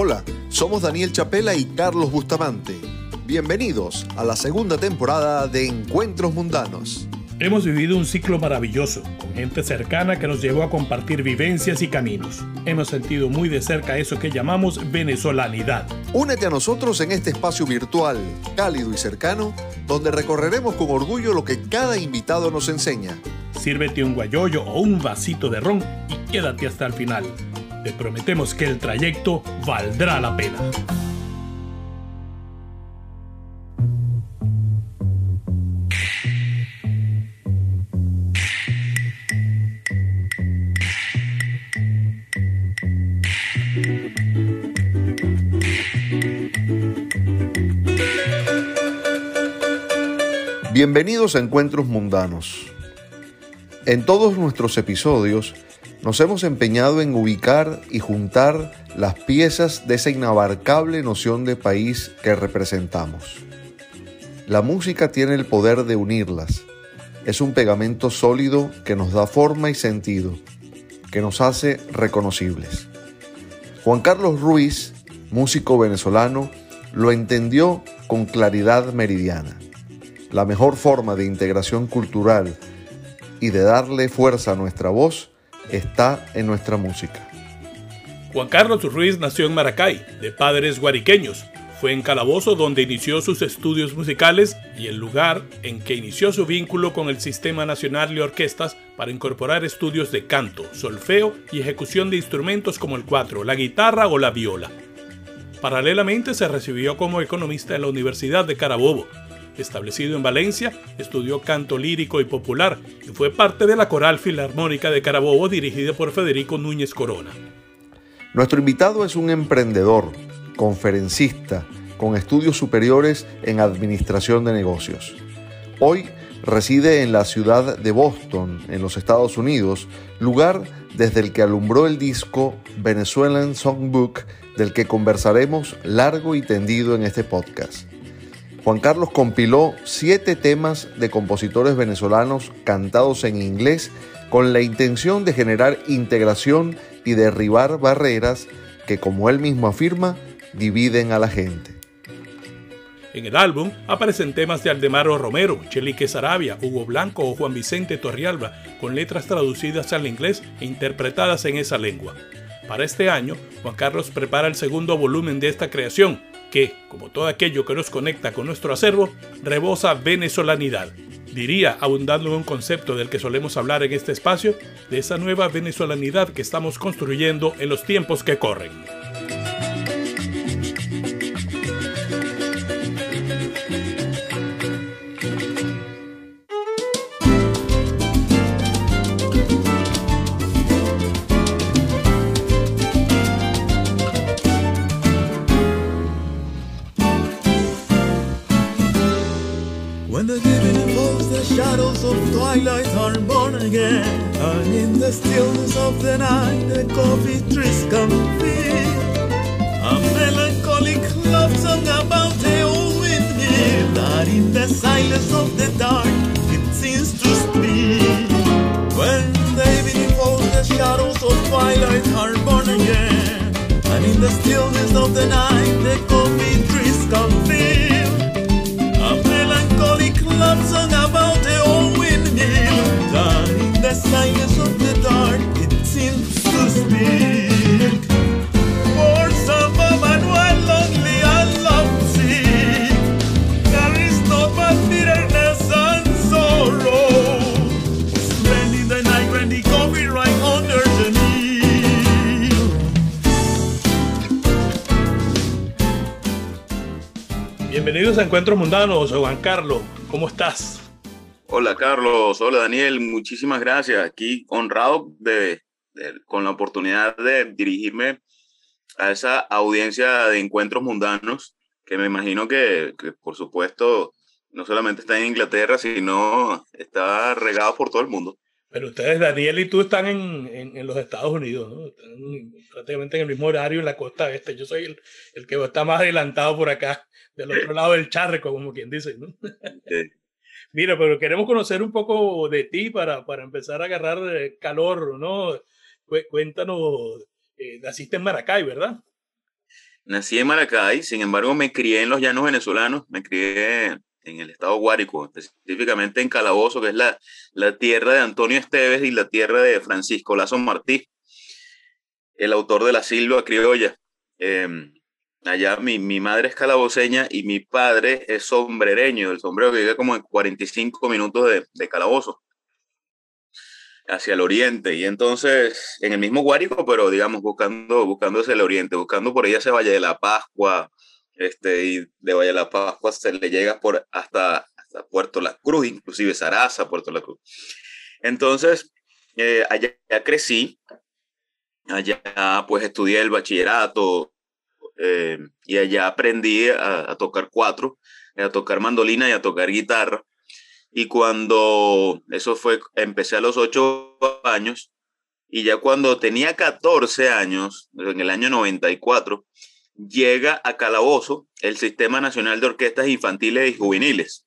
Hola, somos Daniel Chapela y Carlos Bustamante. Bienvenidos a la segunda temporada de Encuentros Mundanos. Hemos vivido un ciclo maravilloso, con gente cercana que nos llevó a compartir vivencias y caminos. Hemos sentido muy de cerca eso que llamamos venezolanidad. Únete a nosotros en este espacio virtual, cálido y cercano, donde recorreremos con orgullo lo que cada invitado nos enseña. Sírvete un guayoyo o un vasito de ron y quédate hasta el final. Te prometemos que el trayecto valdrá la pena. Bienvenidos a Encuentros Mundanos. En todos nuestros episodios nos hemos empeñado en ubicar y juntar las piezas de esa inabarcable noción de país que representamos. La música tiene el poder de unirlas. Es un pegamento sólido que nos da forma y sentido, que nos hace reconocibles. Juan Carlos Ruiz, músico venezolano, lo entendió con claridad meridiana. La mejor forma de integración cultural y de darle fuerza a nuestra voz está en nuestra música. Juan Carlos Ruiz nació en Maracay, de padres guariqueños. Fue en Calabozo donde inició sus estudios musicales y el lugar en que inició su vínculo con el Sistema Nacional de Orquestas para incorporar estudios de canto, solfeo y ejecución de instrumentos como el cuatro, la guitarra o la viola. Paralelamente se recibió como economista en la Universidad de Carabobo, Establecido en Valencia, estudió canto lírico y popular y fue parte de la Coral Filarmónica de Carabobo dirigida por Federico Núñez Corona. Nuestro invitado es un emprendedor, conferencista, con estudios superiores en administración de negocios. Hoy reside en la ciudad de Boston, en los Estados Unidos, lugar desde el que alumbró el disco Venezuelan Songbook, del que conversaremos largo y tendido en este podcast. Juan Carlos compiló siete temas de compositores venezolanos cantados en inglés con la intención de generar integración y derribar barreras que, como él mismo afirma, dividen a la gente. En el álbum aparecen temas de Aldemaro Romero, Chelique Sarabia, Hugo Blanco o Juan Vicente Torrialba, con letras traducidas al inglés e interpretadas en esa lengua. Para este año, Juan Carlos prepara el segundo volumen de esta creación, que, como todo aquello que nos conecta con nuestro acervo, rebosa venezolanidad. Diría, abundando en un concepto del que solemos hablar en este espacio, de esa nueva venezolanidad que estamos construyendo en los tiempos que corren. The stillness of the night, the coffee trees come feel. A melancholic love song about the old windmill that in the silence of the dark it seems to speak. When the evening falls, the shadows of twilight are born again. And in the stillness of the night, the coffee Bienvenidos a Encuentros Mundanos, Juan Carlos. ¿Cómo estás? Hola Carlos, hola Daniel, muchísimas gracias. Aquí honrado de, con la oportunidad de dirigirme a esa audiencia de encuentros mundanos que me imagino que, por supuesto no solamente está en Inglaterra, sino está regado por todo el mundo. Pero ustedes, Daniel y tú, están en, en, los Estados Unidos, ¿no? Están prácticamente en el mismo horario en la costa este. Yo soy el, el que está más adelantado por acá, del otro lado del charco, como quien dice, ¿no? Sí. Mira, pero queremos conocer un poco de ti para, para empezar a agarrar eh, calor, ¿no? Cuéntanos, eh, naciste en Maracay, ¿verdad? nací en Maracay, sin embargo me crié en los llanos venezolanos, me crié en el estado Guárico, específicamente en Calabozo, que es la, la tierra de Antonio Esteves y la tierra de Francisco Lazo Martí, el autor de La Silva Criolla. Em, allá mi, mi, madre es calaboceña y mi padre es sombrereño, el sombrero que vive como en 45 minutos de, de Calabozo hacia el oriente. Y entonces, en el mismo Guárico, pero digamos, buscando, buscando hacia el oriente, buscando por ella se Valle de la Pascua, este, y de Valle de la Pascua se le llega por hasta, hasta Puerto La Cruz, inclusive Saraza, Puerto La Cruz. Entonces, eh, allá, crecí, allá pues estudié el bachillerato eh, y allá aprendí a, tocar cuatro, a tocar mandolina y a tocar guitarra. Y cuando eso fue, empecé a los ocho años y ya cuando tenía 14 años, en el año 94, llega a Calabozo el Sistema Nacional de Orquestas Infantiles y Juveniles.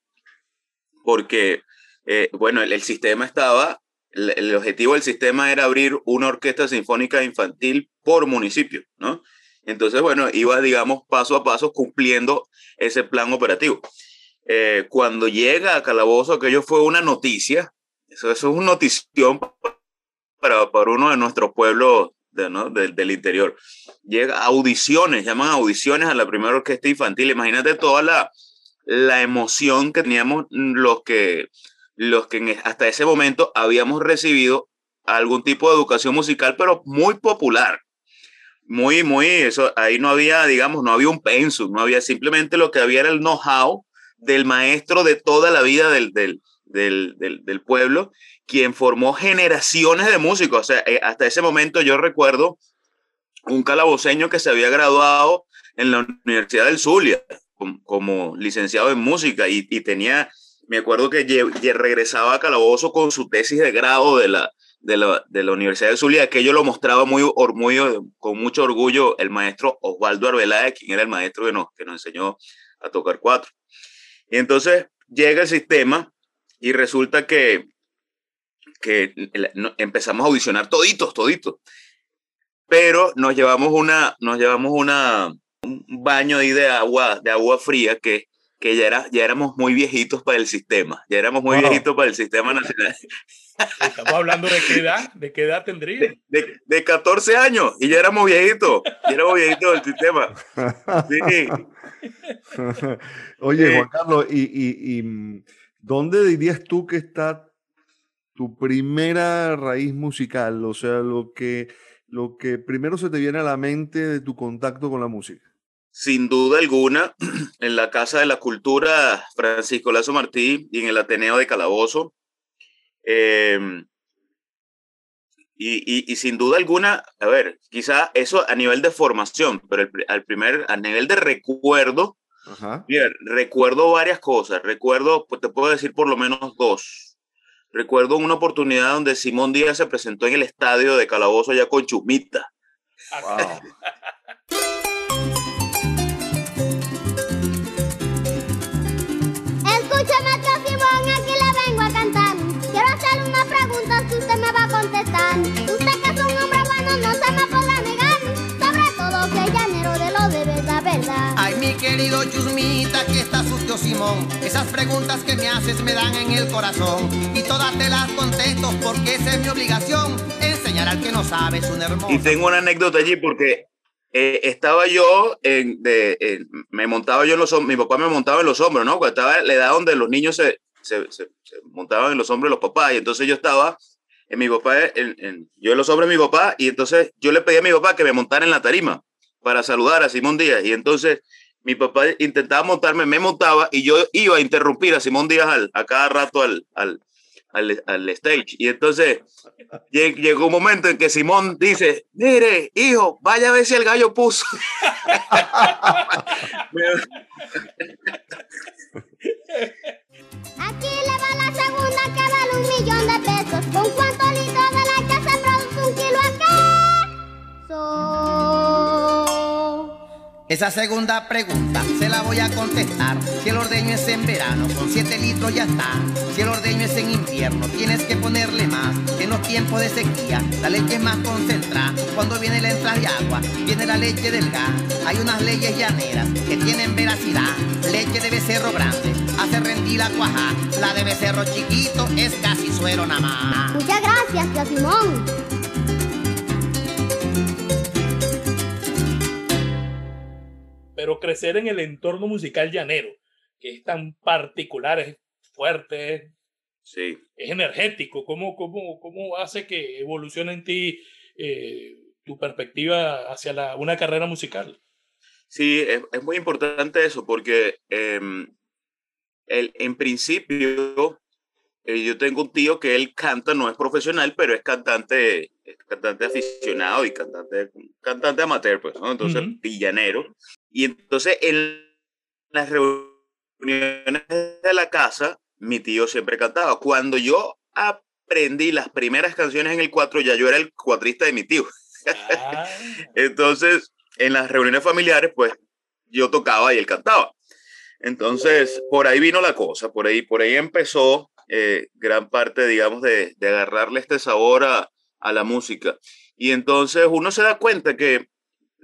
Porque, eh, bueno, el, sistema estaba, el, objetivo del sistema era abrir una orquesta sinfónica infantil por municipio, ¿no? Entonces, bueno, iba, digamos, paso a paso cumpliendo ese plan operativo. Eh, cuando llega a Calabozo, aquello fue una noticia, eso, eso es una notición para, para uno de nuestros pueblos del interior. Llega audiciones, llaman audiciones a la primera orquesta infantil. Imagínate toda la, la emoción que teníamos los que, los que hasta ese momento habíamos recibido algún tipo de educación musical, pero muy popular. Muy, muy, eso, ahí no había, digamos, no había un pensum, no había simplemente lo que había era el know-how del maestro de toda la vida del, del, del, del, pueblo quien formó generaciones de músicos. O sea, eh, hasta ese momento yo recuerdo un calaboceño que se había graduado en la Universidad del Zulia como, licenciado en música y, tenía, me acuerdo que regresaba a Calabozo con su tesis de grado de la, de la, de la Universidad del Zulia, que yo lo mostraba muy, muy, con mucho orgullo el maestro Osvaldo Arbeláez, quien era el maestro que nos, que nos enseñó a tocar cuatro. Y entonces llega el sistema y resulta que que empezamos a audicionar toditos, toditos. Pero nos llevamos una, nos llevamos una, un baño de agua, de agua fría que, que ya, era, ya éramos muy viejitos para el sistema, ya éramos muy viejitos para el sistema nacional. Estamos hablando de qué edad, de qué edad tendría. De, de, 14 años y ya éramos viejitos, ya éramos viejitos del sistema. Sí. Oye, Juan Carlos, ¿y, y, y mm, dónde dirías tú que está tu primera raíz musical, o sea, lo que, lo que primero se te viene a la mente de tu contacto con la música. Sin duda alguna, en la Casa de la Cultura Francisco Lazo Martí y en el Ateneo de Calabozo. Em, y, y, sin duda alguna, a ver, quizá eso a nivel de formación, pero al primer, a nivel de recuerdo, recuerdo varias cosas. Recuerdo, pues te puedo decir por lo menos dos. Recuerdo una oportunidad donde Simón Díaz se presentó en el estadio de Calabozo ya con Chumita. Wow. querido Chumita, que está sucio Simón. Esas preguntas que me haces me dan en el corazón. Y todas te las contesto porque esa es mi obligación. Enseñar al que no sabe es un hermoso. Y tengo una anécdota allí porque eh, estaba yo, en, de, me montaba yo en los hombros, mi papá me montaba en los hombros, ¿no? Cuando estaba en la edad donde los niños se, se, se, montaban en los hombros de los papás. Y entonces yo estaba en mi papá, en, yo en los hombros de mi papá, y entonces yo le pedí a mi papá que me montara en la tarima para saludar a Simón Díaz. Y entonces mi papá intentaba montarme, me montaba y yo iba a interrumpir a Simón Díaz al, a cada rato al, al, al, stage. Y entonces llegó un momento en que Simón dice, mire, hijo, vaya a ver si el gallo puso. Aquí le va la segunda que vale un millón de pesos. ¿Con cuánto litros de leche se produce un kilo acá? So Esa segunda pregunta se la voy a contestar. Si el ordeño es en verano, con 7 litros ya está. Si el ordeño es en invierno, tienes que ponerle más. En los tiempos de sequía, la leche es más concentrada. Cuando viene la entrada de agua, viene la leche del gas. Hay unas leyes llaneras que tienen veracidad. Leche de becerro grande, hace rendir la cuaja. La de becerro chiquito es casi suero nada más. Muchas gracias, tío Simón. Pero crecer en el entorno musical llanero, que es tan particular, es fuerte, sí. es energético, ¿cómo, cómo, cómo hace que evolucione en ti eh, tu perspectiva hacia la, una carrera musical? Sí, es, es muy importante eso, porque eh, el, en principio eh, yo tengo un tío que él canta, no es profesional, pero es cantante, es cantante aficionado y cantante, cantante amateur, pues, ¿no? Entonces, villanero. Y entonces en las reuniones de la casa, mi tío siempre cantaba. Cuando yo aprendí las primeras canciones en el cuatro, ya yo era el cuatrista de mi tío. Ah. entonces, en las reuniones familiares, pues yo tocaba y él cantaba. Entonces, por ahí vino la cosa, por ahí, por ahí empezó eh, gran parte, digamos, de, de agarrarle este sabor a, a, la música. Y entonces uno se da cuenta que,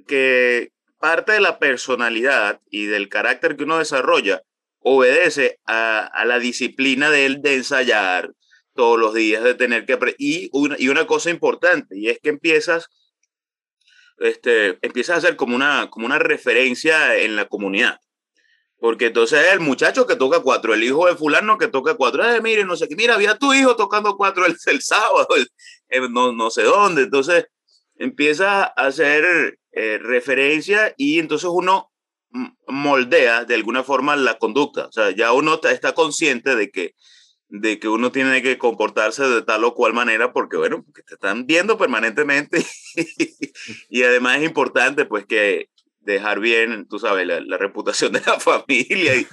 que parte de la personalidad y del carácter que uno desarrolla obedece a, a la disciplina de él de ensayar todos los días, de tener que y una, y una cosa importante, y es que empiezas, este, empiezas a hacer como una, como una referencia en la comunidad. Porque entonces el muchacho que toca cuatro, el hijo de fulano que toca cuatro, eh, mire, no sé qué, mira, había tu hijo tocando cuatro el, el sábado, no, no sé dónde. Entonces empieza a hacer eh, referencia y entonces uno moldea de alguna forma la conducta. O sea, ya uno está consciente de que, de que uno tiene que comportarse de tal o cual manera porque, bueno, porque te están viendo permanentemente y además es importante pues que, dejar bien, tú sabes, la, reputación de la familia y,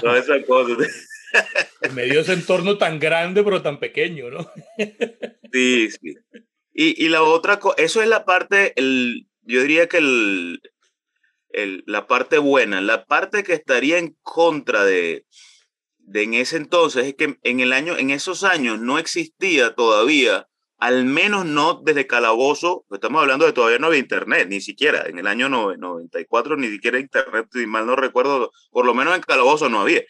todas esas cosas. En medio de ese entorno tan grande pero tan pequeño, ¿no? Sí, sí. Y, y la otra cosa, eso es la parte, el, yo diría que el, el, la parte buena, la parte que estaría en contra de, de en ese entonces es que en el año, en esos años no existía todavía al menos no desde Calabozo, estamos hablando de todavía no había internet, ni siquiera, en el año 94 ni siquiera internet, si mal no recuerdo, por lo menos en Calabozo no había.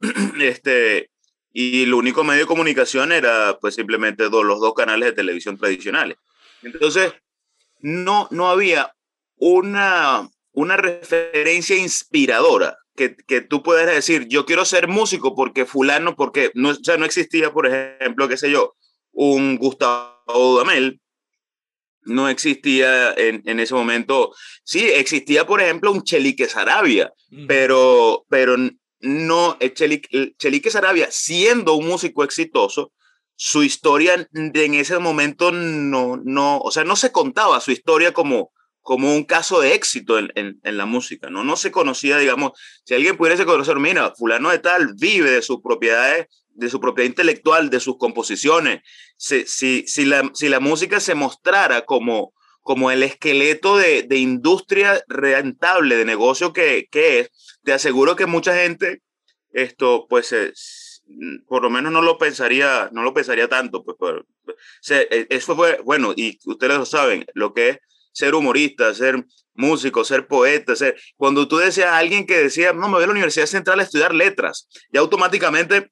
este, y el único medio de comunicación era pues simplemente los dos canales de televisión tradicionales. Entonces, no, no había una, una referencia inspiradora que, que, tú puedas decir, yo quiero ser músico porque fulano, porque no, o no existía, por ejemplo, qué sé yo, un Gustavo Dudamel, no existía en, en, ese momento. Sí, existía, por ejemplo, un Chelique Sarabia, pero, pero no, Chelique, Chelique Sarabia, siendo un músico exitoso, su historia en ese momento no, no, o sea, no se contaba su historia como, como un caso de éxito en, en, la música, ¿no? No se conocía, digamos, si alguien pudiese conocer, mira, fulano de tal vive de sus propiedades de su propiedad intelectual, de sus composiciones, si, si, si, la, si la música se mostrara como, como el esqueleto de, de industria rentable, de negocio que, que, es, te aseguro que mucha gente, esto, pues, por lo menos no lo pensaría, no lo pensaría tanto. Pues, pues, e, eso fue, bueno, y ustedes lo saben, lo que es ser humorista, ser músico, ser poeta, ser... Cuando tú decías a alguien que decía, no, me voy a la Universidad Central a estudiar letras, ya automáticamente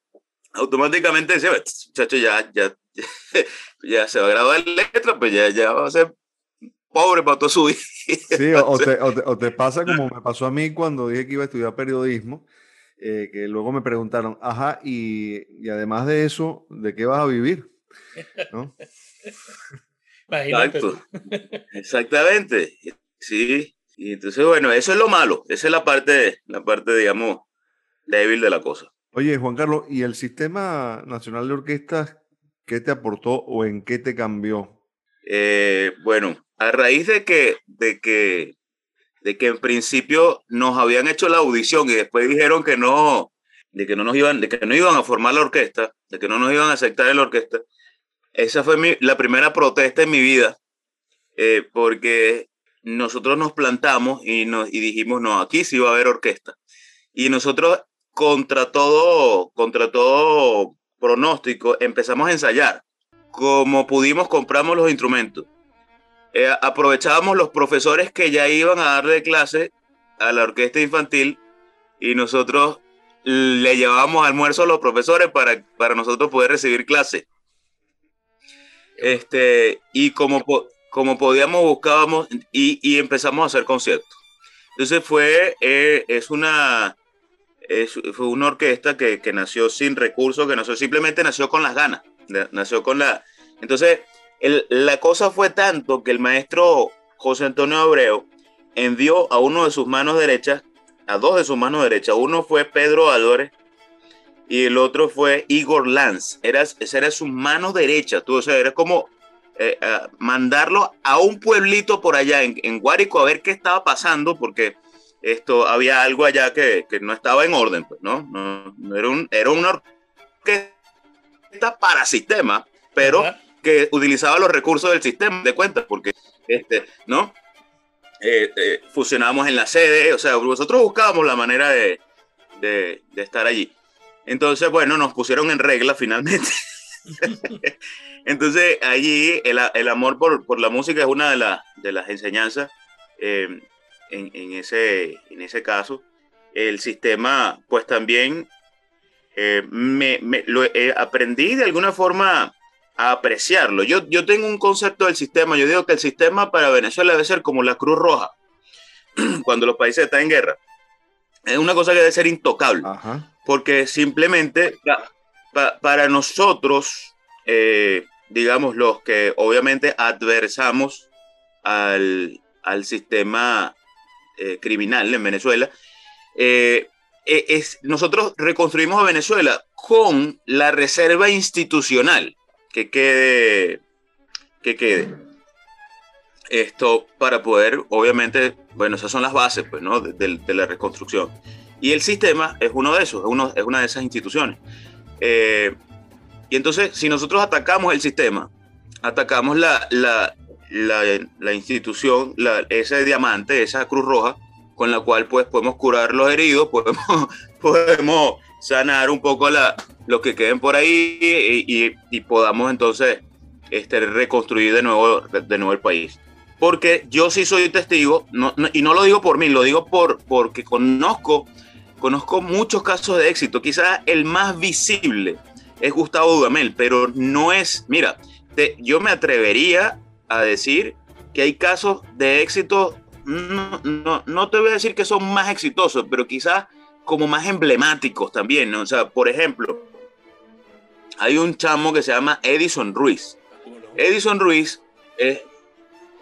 automáticamente dice, muchacho, ya, ya, ya se va a graduar en letra, pues ya, ya va a ser pobre para toda su vida. Sí, o te, o, te, pasa como me pasó a mí cuando dije que iba a estudiar periodismo, eh, que luego me preguntaron, ajá, y, y, además de eso, ¿de qué vas a vivir? ¿No? Exacto. Exactamente. Sí. Y entonces, bueno, eso es lo malo. Esa es la parte, la parte, digamos, débil de la cosa. Oye, Juan Carlos, ¿y el Sistema Nacional de Orquestas qué te aportó o en qué te cambió? Eh, bueno, a raíz de que, de que, de que en principio nos habían hecho la audición y después dijeron que no, de que no nos iban, de que no iban a formar la orquesta, de que no nos iban a aceptar en la orquesta. Esa fue mi, la primera protesta en mi vida, eh, porque nosotros nos plantamos y, nos, y dijimos, no, aquí sí va a haber orquesta. Y nosotros, contra todo, contra todo pronóstico, empezamos a ensayar. Como pudimos, compramos los instrumentos. Eh, aprovechábamos los profesores que ya iban a darle clase a la orquesta infantil y nosotros le llevábamos almuerzo a los profesores para, para nosotros poder recibir clase. Este, y como, como podíamos, buscábamos y, y empezamos a hacer conciertos. Entonces fue, eh, es una, es, fue una orquesta que, que, nació sin recursos, que nació, simplemente nació con las ganas, nació con la... Entonces, la cosa fue tanto que el maestro José Antonio Abreu envió a uno de sus manos derechas, a dos de sus manos derechas, uno fue Pedro Álvarez y el otro fue Igor Lanz, era, esa era su mano derecha, tú, o sea, era como eh, mandarlo a un pueblito por allá en, en, Guárico a ver qué estaba pasando, porque esto había algo allá que, que no estaba en orden, pues, ¿no? no, no era, un, era una orquesta para sistema, pero. Que utilizaba los recursos del sistema de cuentas, porque, este, ¿no? Eh, eh, fusionamos en la sede, o sea, nosotros buscábamos la manera de, de, estar allí. Entonces, bueno, nos pusieron en regla finalmente. Entonces, allí el, el amor por, por, la música es una de, la, de las enseñanzas eh, en, en, ese, en ese caso. El sistema, pues también me, lo aprendí de alguna forma a apreciarlo. Yo, yo tengo un concepto del sistema, yo digo que el sistema para Venezuela debe ser como la Cruz Roja, cuando los países están en guerra. Es una cosa que debe ser intocable, Ajá. porque simplemente pa, para nosotros, eh, digamos, los que obviamente adversamos al, al sistema eh, criminal en Venezuela, eh, es, nosotros reconstruimos a Venezuela con la reserva institucional que quede, que quede. Esto para poder, obviamente, bueno, esas son las bases pues, ¿no? de, la reconstrucción. Y el sistema es uno de esos, es, uno, es una de esas instituciones. Eh, y entonces, si nosotros atacamos el sistema, atacamos la, la, la, la institución, ese diamante, esa cruz roja, con la cual pues podemos curar los heridos, podemos, podemos sanar un poco la, los que queden por ahí y, y, y podamos entonces este, reconstruir de nuevo, de nuevo el país. Porque yo sí soy testigo, no, no, y no lo digo por mí, lo digo por, porque conozco conozco muchos casos de éxito. Quizás el más visible es Gustavo Dudamel, pero no es, mira, te, yo me atrevería a decir que hay casos de éxito, no, no, no, te voy a decir que son más exitosos, pero quizás como más emblemáticos también, ¿no? O sea, por ejemplo, hay un chamo que se llama Edison Ruiz. Edison Ruiz, eh,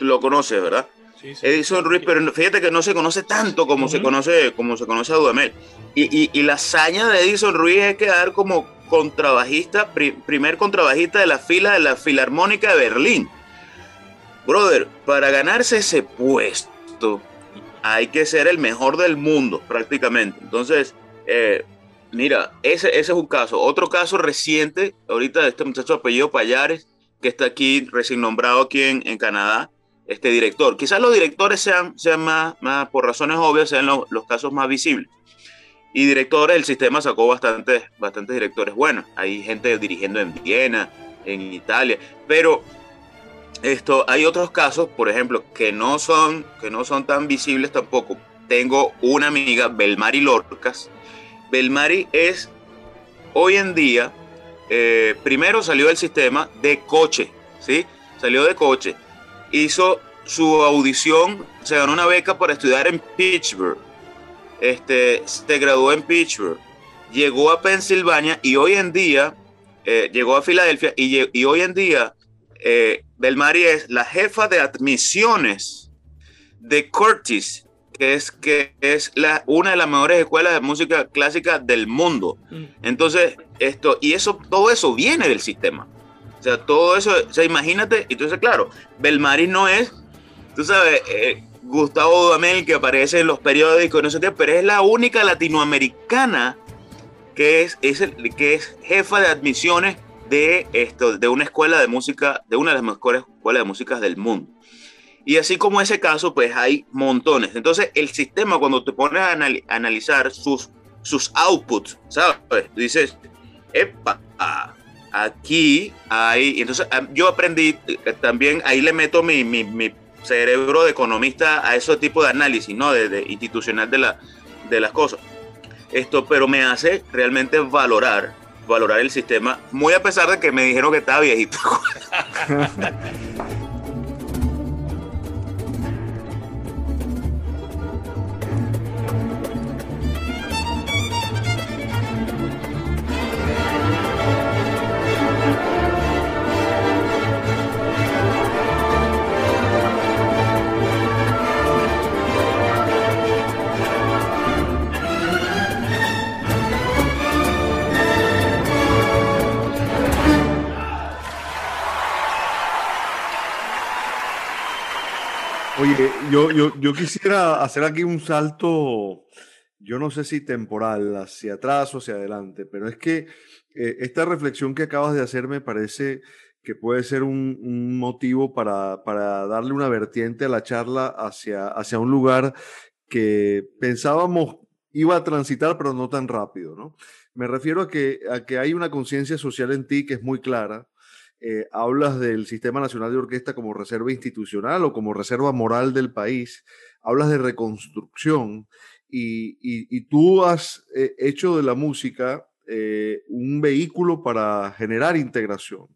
lo conoces, ¿verdad? Sí, sí, Edison Ruiz, pero fíjate que no se conoce tanto como, uh -huh. se, conoce, como se conoce a Dudamel. Y, y, y, la hazaña de Edison Ruiz es quedar como contrabajista, pri, primer contrabajista de la fila de la Filarmónica de Berlín. Brother, para ganarse ese puesto hay que ser el mejor del mundo prácticamente. Entonces, eh, mira, ese, ese es un caso. Otro caso reciente, ahorita este muchacho apellido Payares, que está aquí, recién nombrado aquí en, en Canadá, este director. Quizás los directores sean, sean más, más, por razones obvias, sean los, casos más visibles. Y directores, el sistema sacó bastantes, bastantes directores buenos. Hay gente dirigiendo en Viena, en Italia, pero esto, hay otros casos, por ejemplo, que no son, que no son tan visibles tampoco. Tengo una amiga, Belmari Lorcas. Belmari es, hoy en día, eh, primero salió del sistema de coche, ¿sí? Salió de coche hizo su audición, se ganó una beca para estudiar en Pittsburgh. Este, se graduó en Pittsburgh, llegó a Pensilvania y hoy en día eh, llegó a Filadelfia y, hoy en día eh, Belmari es la jefa de admisiones de Curtis, que es, que es la, una de las mejores escuelas de música clásica del mundo. Mm. Entonces, esto, y eso, todo eso viene del sistema. O sea, todo eso, o sea, imagínate, entonces, claro, Belmaris no es, tú sabes, eh, Gustavo Dudamel que aparece en los periódicos, no sé qué, pero es la única latinoamericana que es, es el, que es jefa de admisiones de, esto, de una escuela de música, de una de las mejores escuelas de música del mundo. Y así como ese caso, pues hay montones. Entonces, el sistema, cuando te pones a analizar sus, sus outputs, ¿sabes? Dices, epa, aquí hay. Entonces, yo aprendí eh, también, ahí le meto mi, mi, mi cerebro de economista a ese tipo de análisis, ¿no? De, institucional de, la, de las cosas. Esto, pero me hace realmente valorar, valorar el sistema, muy a pesar de que me dijeron que estaba viejito. yo, quisiera hacer aquí un salto, yo no sé si temporal, hacia atrás o hacia adelante, pero es que eh, esta reflexión que acabas de hacer me parece que puede ser un, un motivo para, para, darle una vertiente a la charla hacia, hacia un lugar que pensábamos iba a transitar, pero no tan rápido, ¿no? Me refiero a que, a que hay una conciencia social en ti que es muy clara, eh, hablas del Sistema Nacional de Orquesta como reserva institucional o como reserva moral del país, hablas de reconstrucción y, tú has eh, hecho de la música eh, un vehículo para generar integración.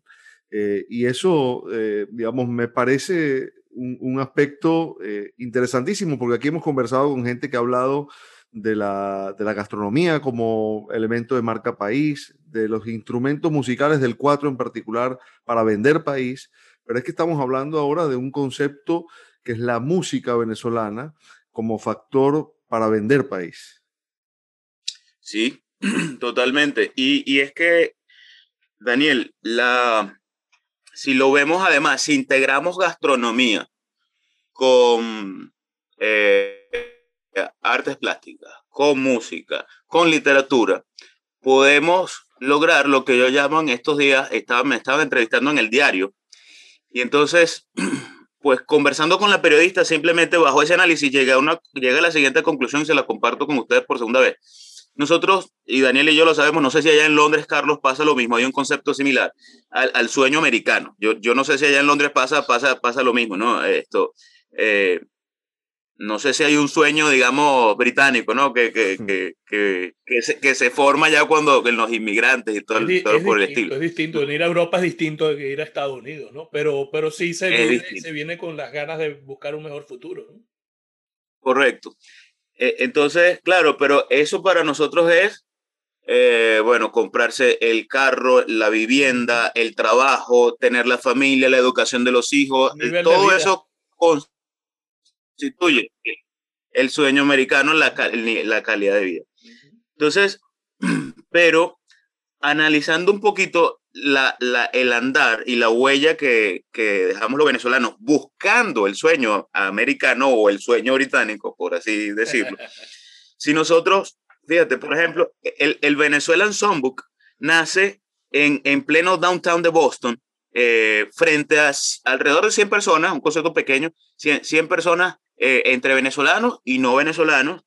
y eso, digamos, me parece un, un aspecto interesantísimo porque aquí hemos conversado con gente que ha hablado de la, de la, gastronomía como elemento de marca país, de los instrumentos musicales del cuatro en particular para vender país, pero es que estamos hablando ahora de un concepto que es la música venezolana como factor para vender país. Sí, totalmente. Y, y es que, Daniel, la, si lo vemos además, si integramos gastronomía con... Eh, artes plásticas, con música, con literatura, podemos lograr lo que yo llamo en estos días, estaba, me estaba entrevistando en el diario, y entonces, pues conversando con la periodista, simplemente bajo ese análisis llega a, una, llega a la siguiente conclusión y se la comparto con ustedes por segunda vez. Nosotros, y Daniel y yo lo sabemos, no sé si allá en Londres, Carlos, pasa lo mismo, hay un concepto similar al, al sueño americano. Yo, yo no sé si allá en Londres pasa, pasa, pasa lo mismo, ¿no? Esto, eh, no sé si hay un sueño, digamos, británico, ¿no? Que, que, que, que, que, se, que se, forma ya cuando los inmigrantes y todo, todo por el estilo. Es distinto, venir a Europa es distinto de ir a Estados Unidos, ¿no? Pero, pero sí se viene, se viene, con las ganas de buscar un mejor futuro, ¿no? Correcto. E, entonces, claro, pero eso para nosotros es, eh, bueno, comprarse el carro, la vivienda, el trabajo, tener la familia, la educación de los hijos, todo eso constituye el sueño americano, la, la calidad de vida. Entonces, pero analizando un poquito la, la, el andar y la huella que, que, dejamos los venezolanos buscando el sueño americano o el sueño británico, por así decirlo. si nosotros, fíjate, por ejemplo, el, el Venezuelan Songbook nace en, en pleno downtown de Boston, eh, frente a alrededor de 100 personas, un concepto pequeño, 100, 100 personas eh, entre venezolanos y no venezolanos,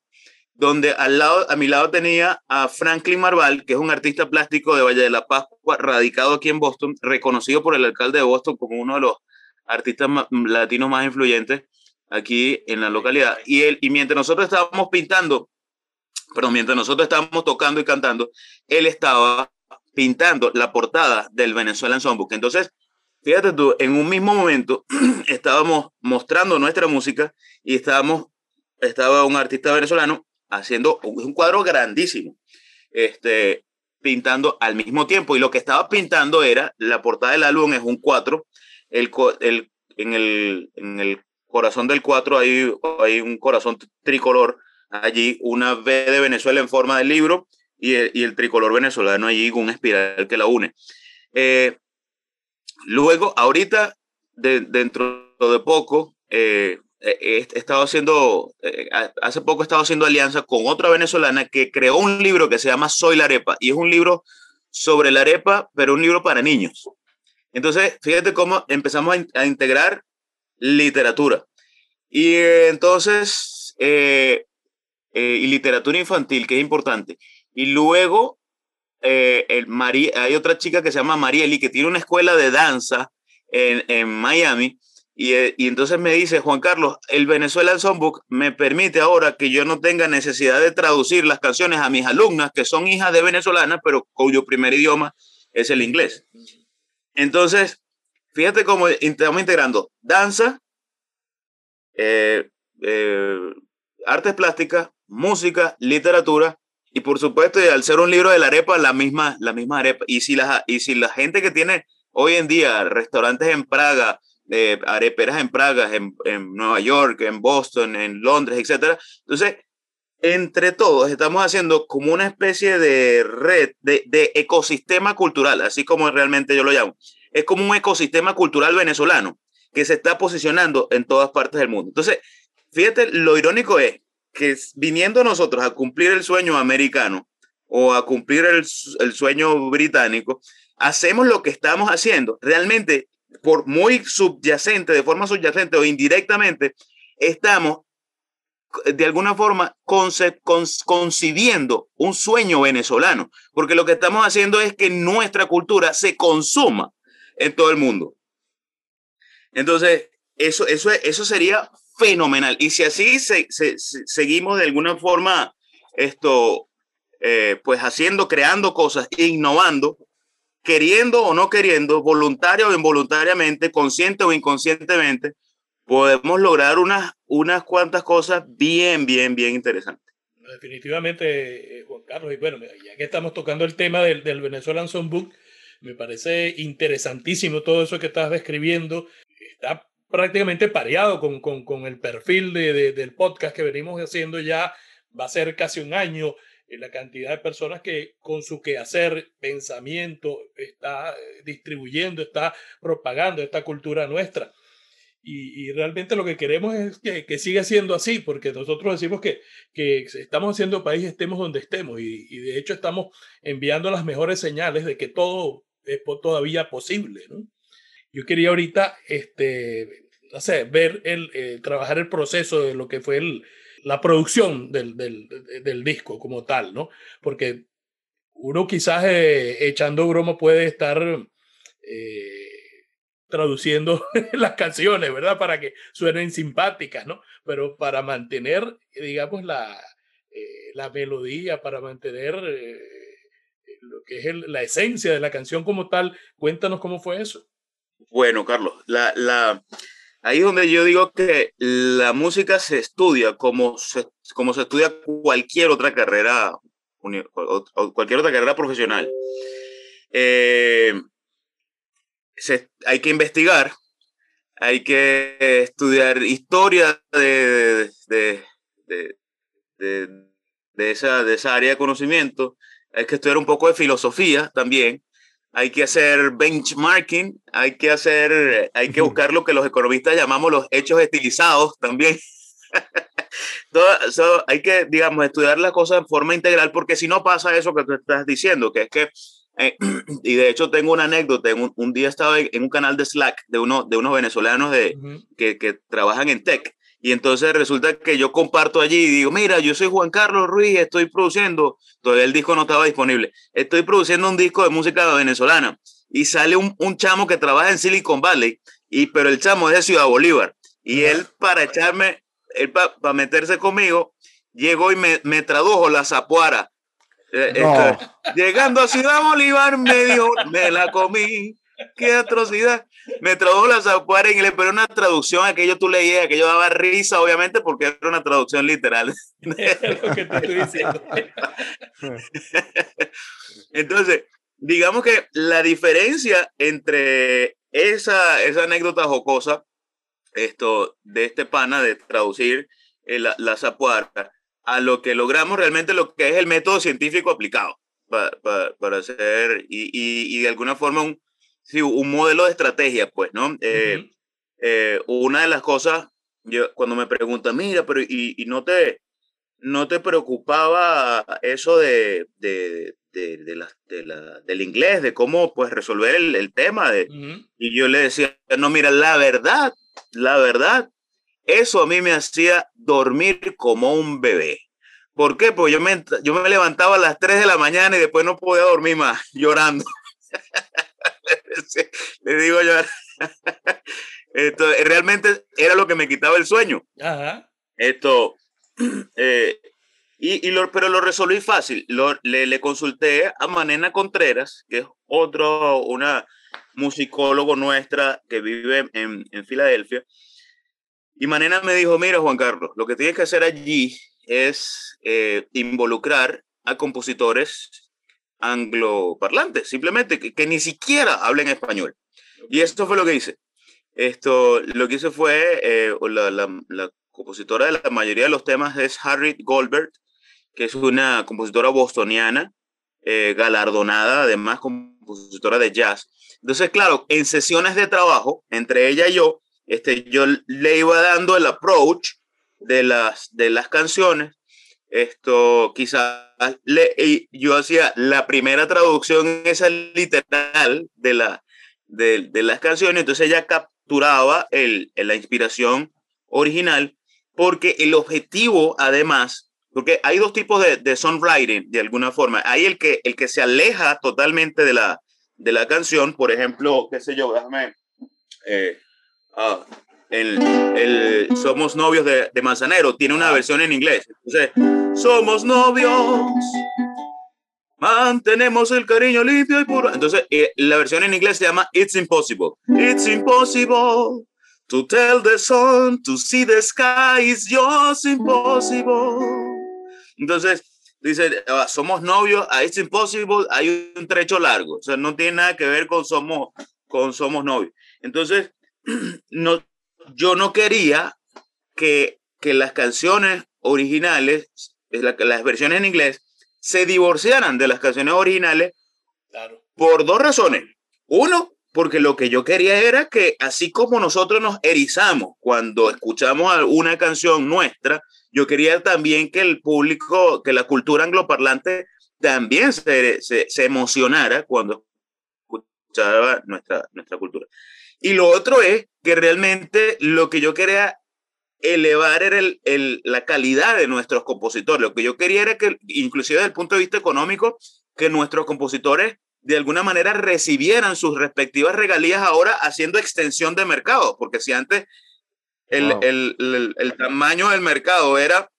donde al lado, a mi lado tenía a Franklin Marval, que es un artista plástico de Valle de la Pascua, radicado aquí en Boston, reconocido por el alcalde de Boston como uno de los artistas latinos más influyentes aquí en la localidad. Y, él, y mientras nosotros estábamos pintando, perdón, mientras nosotros estábamos tocando y cantando, él estaba pintando la portada del Venezuelan Songbook. Entonces, Fíjate tú, en un mismo momento estábamos mostrando nuestra música y estábamos, estaba un artista venezolano haciendo un cuadro grandísimo, este, pintando al mismo tiempo. Y lo que estaba pintando era, la portada del álbum es un 4, el, el, en, el, en el corazón del 4 hay, hay un corazón tricolor, allí una V de Venezuela en forma de libro y el, y el tricolor venezolano allí con una espiral que la une. Eh, Luego, ahorita, dentro de poco, eh, he, estado haciendo, eh, hace poco he estado haciendo alianza con otra venezolana que creó un libro que se llama Soy la arepa y es un libro sobre la arepa, pero un libro para niños. Entonces, fíjate cómo empezamos a, integrar literatura. Y entonces, eh, eh, y literatura infantil, que es importante. Y luego, eh, el hay otra chica que se llama Marieli, que tiene una escuela de danza en, en Miami. Y, y, entonces me dice, Juan Carlos, el Venezuela Songbook me permite ahora que yo no tenga necesidad de traducir las canciones a mis alumnas, que son hijas de venezolanas, pero cuyo primer idioma es el inglés. Entonces, fíjate cómo estamos integrando danza, eh, eh, artes plásticas, música, literatura y por supuesto, al ser un libro de la arepa, la misma, la misma arepa. Y si, la, y si la gente que tiene hoy en día restaurantes en Praga, eh, areperas en Praga, en, en, Nueva York, en Boston, en Londres, etcétera, entonces entre todos estamos haciendo como una especie de red, de, de, ecosistema cultural, así como realmente yo lo llamo. Es como un ecosistema cultural venezolano que se está posicionando en todas partes del mundo. Entonces, fíjate, lo irónico es que viniendo nosotros a cumplir el sueño americano o a cumplir el, el sueño británico, hacemos lo que estamos haciendo. Realmente, por muy subyacente, de forma subyacente o indirectamente, estamos de alguna forma concibiendo un sueño venezolano, porque lo que estamos haciendo es que nuestra cultura se consuma en todo el mundo. Entonces, eso, eso, eso sería fenomenal. Y si así se, seguimos de alguna forma esto, eh, pues haciendo, creando cosas, innovando, queriendo o no queriendo, voluntario o involuntariamente, consciente o inconscientemente, podemos lograr unas, unas cuantas cosas bien, bien, bien interesantes. Definitivamente, eh, Juan Carlos, y bueno, ya que estamos tocando el tema del, del Venezuelan Songbook, me parece interesantísimo todo eso que estás describiendo. Está prácticamente pareado con, con, con el perfil de, de, del podcast que venimos haciendo ya, va a ser casi un año, la cantidad de personas que con su quehacer, pensamiento, está eh, distribuyendo, está propagando esta cultura nuestra. Y, y, realmente lo que queremos es que, que, siga siendo así, porque nosotros decimos que, que estamos haciendo país, estemos donde estemos, y, y, de hecho estamos enviando las mejores señales de que todo es todavía posible. ¿no? Yo quería ahorita, este, no sé, ver el, eh, trabajar el proceso de lo que fue el, la producción del, del, disco como tal, ¿no? Porque uno quizás eh, echando broma puede estar eh, traduciendo las canciones, ¿verdad? Para que suenen simpáticas, ¿no? Pero para mantener, digamos, la, eh, la melodía, para mantener lo que es la esencia de la canción como tal, cuéntanos cómo fue eso. Bueno, Carlos, la, la, ahí es donde yo digo que la música se estudia como se, como se estudia cualquier otra carrera, cualquier otra carrera profesional. Eh, hay que investigar, hay que estudiar historia de, de, de, de, de esa, de esa área de conocimiento, hay que estudiar un poco de filosofía también, hay que hacer benchmarking, hay que hacer, hay que buscar lo que los economistas llamamos los hechos estilizados también. Todo, so, hay que, digamos, estudiar las cosas en forma integral, porque si no pasa eso que tú estás diciendo, que es que, eh, y de hecho tengo una anécdota, un, un, día estaba en un canal de Slack de, uno, de unos venezolanos de, uh -huh. que, que trabajan en tech, y entonces resulta que yo comparto allí y digo, mira, yo soy Juan Carlos Ruiz, estoy produciendo, todavía el disco no estaba disponible, estoy produciendo un disco de música venezolana. Y sale un, un chamo que trabaja en Silicon Valley, y, pero el chamo es de Ciudad Bolívar. Y él, para echarme, él para pa meterse conmigo, llegó y me, me tradujo la zapuara. Eh, no. Esto, llegando a Ciudad Bolívar, me dijo, me la comí. Qué atrocidad. Me tradujo la zapuara en inglés, pero una traducción, aquello tú leías, aquello daba risa, obviamente, porque era una traducción literal. Lo que te. Entonces, digamos que la diferencia entre esa, esa anécdota jocosa esto, de este pana de traducir eh, la, la zapuara a lo que logramos realmente lo que es el método científico aplicado para, para, para hacer y, y, y de alguna forma un, sí, un modelo de estrategia, pues, ¿no? Uh -huh. eh, eh, una de las cosas, yo, cuando me preguntan, mira, pero y, y, no te no te preocupaba eso de, de, de, de, la, de la, del inglés, de cómo pues resolver el, el tema, de, uh -huh. y yo le decía, no, mira, la verdad, la verdad, eso a mí me hacía dormir como un bebé. ¿Por qué? Porque yo me, yo me levantaba a las 3 de la mañana y después no podía dormir más, llorando. Le digo yo. Esto, realmente era lo que me quitaba el sueño. Ajá. Esto, eh, y, y lo, pero lo resolví fácil. Lo, le, le, consulté a Manena Contreras, que es otro, una musicólogo nuestra que vive en, en Filadelfia. Y Manena me dijo, mira Juan Carlos, lo que tienes que hacer allí es eh, involucrar a compositores angloparlantes, simplemente que, que, ni siquiera hablen español. Y esto fue lo que hice. Esto, lo que hice fue, eh, la, la, la, compositora de la mayoría de los temas es Harriet Goldberg, que es una compositora bostoniana, eh, galardonada, además compositora de jazz. Entonces, claro, en sesiones de trabajo, entre ella y yo, este, yo le iba dando el approach de las, de las canciones. Esto quizás le, yo hacía la primera traducción, esa literal de, la, de, de las canciones, entonces ella capturaba el, la inspiración original, porque el objetivo, además, porque hay dos tipos de, de songwriting, de alguna forma. Hay el que, el que se aleja totalmente de la, de la canción, por ejemplo, qué sé yo, déjame, eh, ah, el, el, Somos novios de, de, Manzanero, tiene una versión en inglés. Entonces, somos novios, mantenemos el cariño limpio y puro. Entonces, eh, la versión en inglés se llama It's Impossible. It's impossible to tell the sun, to see the sky, it's just impossible. Entonces, dice, ah, somos novios, a It's Impossible hay un trecho largo, o sea, no tiene nada que ver con somos, con somos novios. Entonces, no, yo no quería que, que las canciones originales, la, las versiones en inglés, se divorciaran de las canciones originales claro. por dos razones. Uno, porque lo que yo quería era que así como nosotros nos erizamos cuando escuchamos una canción nuestra, yo quería también que el público, que la cultura angloparlante también se, se, se emocionara cuando escuchaba nuestra, nuestra cultura. Y lo otro es que realmente lo que yo quería elevar era el, el, la calidad de nuestros compositores. Lo que yo quería era que, inclusive desde el punto de vista económico, que nuestros compositores de alguna manera recibieran sus respectivas regalías ahora haciendo extensión de mercado, porque si antes el, wow. el, el, el, tamaño del mercado era,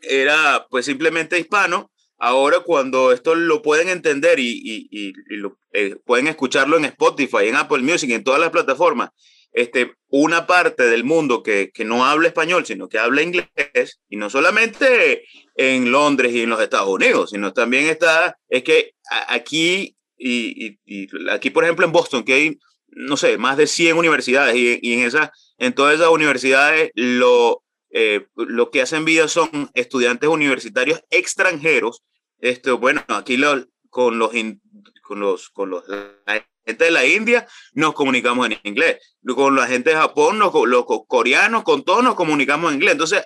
era pues simplemente hispano, ahora cuando esto lo pueden entender y, y, y, y lo, eh, pueden escucharlo en Spotify, en Apple Music, en todas las plataformas, este, una parte del mundo que, que no habla español, sino que habla inglés, y no solamente en Londres y en los Estados Unidos, sino también está, es que aquí, y, aquí por ejemplo en Boston, que hay, no sé, más de 100 universidades, y en, esas, en todas esas universidades lo, eh, lo que hacen vida son estudiantes universitarios extranjeros, esto, bueno, aquí lo, con los, con los, con los, la gente de la India nos comunicamos en inglés, con la gente de Japón, los, los coreanos, con todos nos comunicamos en inglés. Entonces,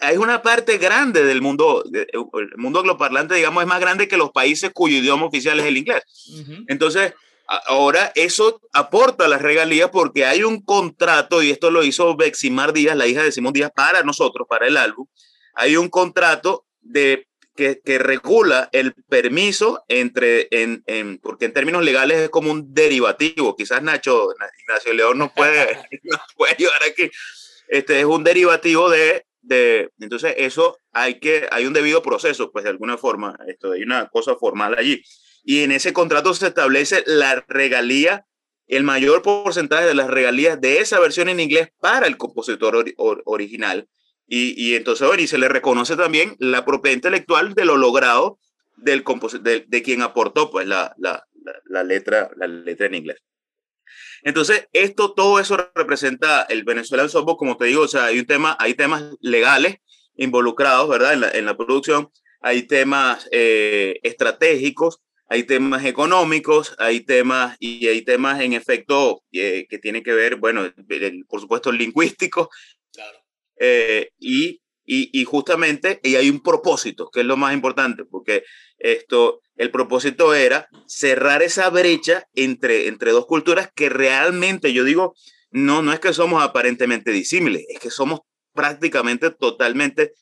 hay una parte grande del mundo, el mundo angloparlante, digamos, es más grande que los países cuyo idioma oficial es el inglés. Uh -huh. Entonces, ahora eso aporta las regalías porque hay un contrato, y esto lo hizo Beximar Díaz, la hija de Simón Díaz, para nosotros, para el álbum. Hay un contrato de que, que, regula el permiso entre, en, en, porque en términos legales es como un derivativo. Quizás Nacho, Ignacio León no puede, no puede ayudar aquí. Este es un derivativo de, de, entonces eso hay que, hay un debido proceso, pues de alguna forma, esto, hay una cosa formal allí. Y en ese contrato se establece la regalía, el mayor porcentaje de las regalías de esa versión en inglés para el compositor or, or, original y, y entonces, bueno, y se le reconoce también la propiedad intelectual de lo logrado del de, de quien aportó pues, la, la, la, letra, la letra en inglés. Entonces, esto, todo eso representa el Venezuelan Softbox, como te digo, o sea, hay, un tema, hay temas legales involucrados, ¿verdad? En la, en la producción, hay temas eh, estratégicos, hay temas económicos, hay temas y hay temas en efecto eh, que tienen que ver, bueno, el, por supuesto, lingüísticos, claro. Eh, y, y, y, justamente, y hay un propósito, que es lo más importante, porque esto, el propósito era cerrar esa brecha entre, entre dos culturas que realmente, yo digo, no, no es que somos aparentemente disímiles, es que somos prácticamente totalmente,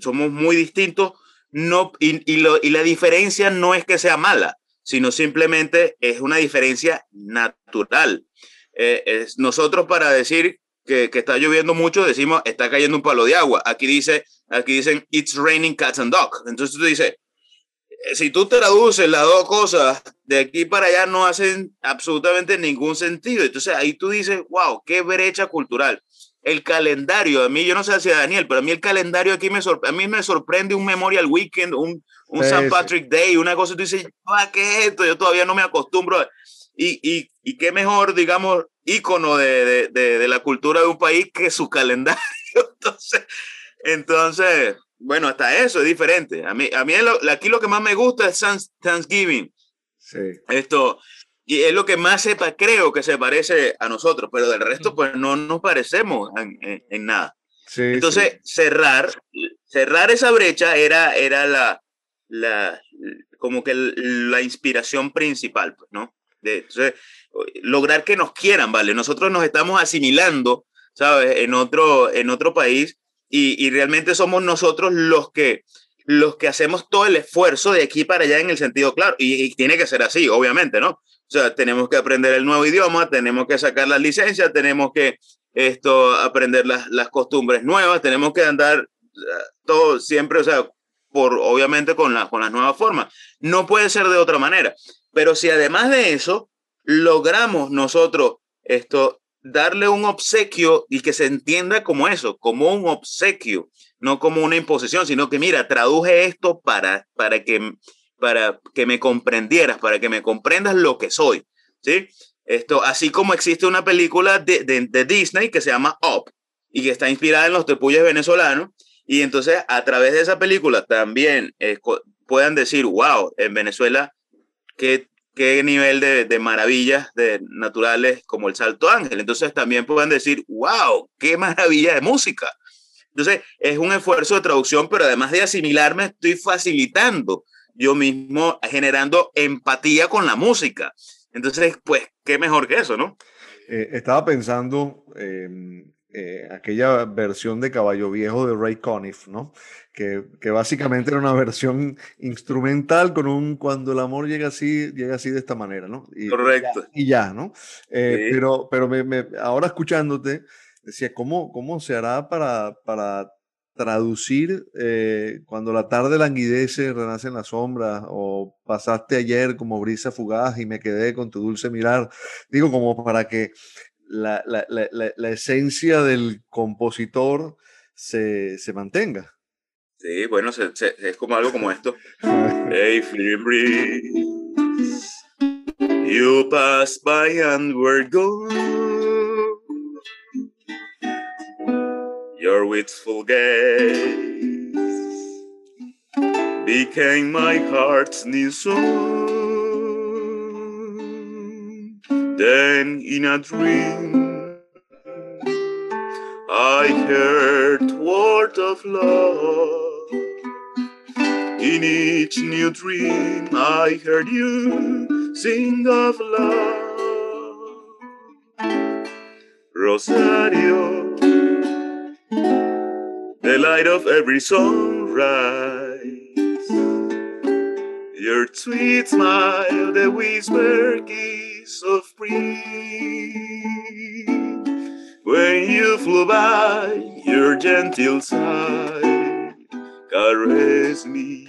somos muy distintos, no, y, y, lo, y la diferencia no es que sea mala, sino simplemente es una diferencia natural. Eh, es, nosotros para decir que, que, está lloviendo mucho, decimos está cayendo un palo de agua. Aquí dice, aquí dicen it's raining cats and dogs. Entonces tú dices, eh, si tú traduces las dos cosas de aquí para allá no hacen absolutamente ningún sentido. Entonces ahí tú dices, wow, qué brecha cultural. El calendario, a mí, yo no sé si a Daniel, pero a mí el calendario aquí me, a mí me sorprende un Memorial Weekend, un, un St. Patrick Day, una cosa, tú dices, ¿qué es esto? Yo todavía no me acostumbro. Y, y, y qué mejor, digamos, ícono de, de, de, de, la cultura de un país que su calendario. Entonces, entonces bueno, hasta eso es diferente. A mí, a mí lo, aquí lo que más me gusta es Thanksgiving. Sí. Esto, y es lo que más sepa, creo que se parece a nosotros, pero del resto, pues no nos parecemos en, en, en nada. Sí, Entonces, sí. cerrar, cerrar esa brecha era, era la, la, como que la inspiración principal, pues, ¿no? Lograr que nos quieran, ¿vale? Nosotros nos estamos asimilando, ¿sabes? En otro, en otro país y, y realmente somos nosotros los que, los que hacemos todo el esfuerzo de aquí para allá en el sentido claro. Y, y tiene que ser así, obviamente, ¿no? O sea, tenemos que aprender el nuevo idioma, tenemos que sacar las licencias, tenemos que esto, aprender las, las costumbres nuevas, tenemos que andar todo siempre, o sea, por, obviamente con, la, con las nuevas formas. No puede ser de otra manera. Pero si además de eso logramos nosotros esto, darle un obsequio y que se entienda como eso, como un obsequio, no como una imposición, sino que mira, traduje esto para, para, que, para que me comprendieras, para que me comprendas lo que soy, ¿sí? Esto, así como existe una película de, de, Disney que se llama Up y que está inspirada en los tepuyes venezolanos, y entonces a través de esa película también eh, puedan decir, wow, en Venezuela, qué, qué nivel de, de, maravillas de naturales como el Salto Ángel. Entonces también puedan decir, wow, qué maravilla de música. Entonces es un esfuerzo de traducción, pero además de asimilarme, estoy facilitando yo mismo, generando empatía con la música. Entonces, pues, qué mejor que eso, ¿no? Eh, estaba pensando eh, eh, aquella versión de Caballo Viejo de Ray Conniff, ¿no? Que, que, básicamente era una versión instrumental con un cuando el amor llega así, llega así de esta manera, ¿no? Y, Correcto. Y ya, ¿no? Eh, sí. Pero, pero me, me, ahora escuchándote, decía, ¿cómo, cómo se hará para, para traducir eh, cuando la tarde languidece, renace en la sombra, o pasaste ayer como brisa fugaz y me quedé con tu dulce mirar? Digo, como para que la, la, la, la esencia del compositor se, se mantenga. Sí, bueno, se, se, es como algo como esto. hey, fleeing breeze, you pass by and we're gone. Your wistful gaze became my heart's new song. Then in a dream, I heard word of love. In each new dream, I heard you sing of love. Rosario, the light of every sunrise. Your sweet smile, the whisper kiss of spring. When you flew by, your gentle sigh caress me.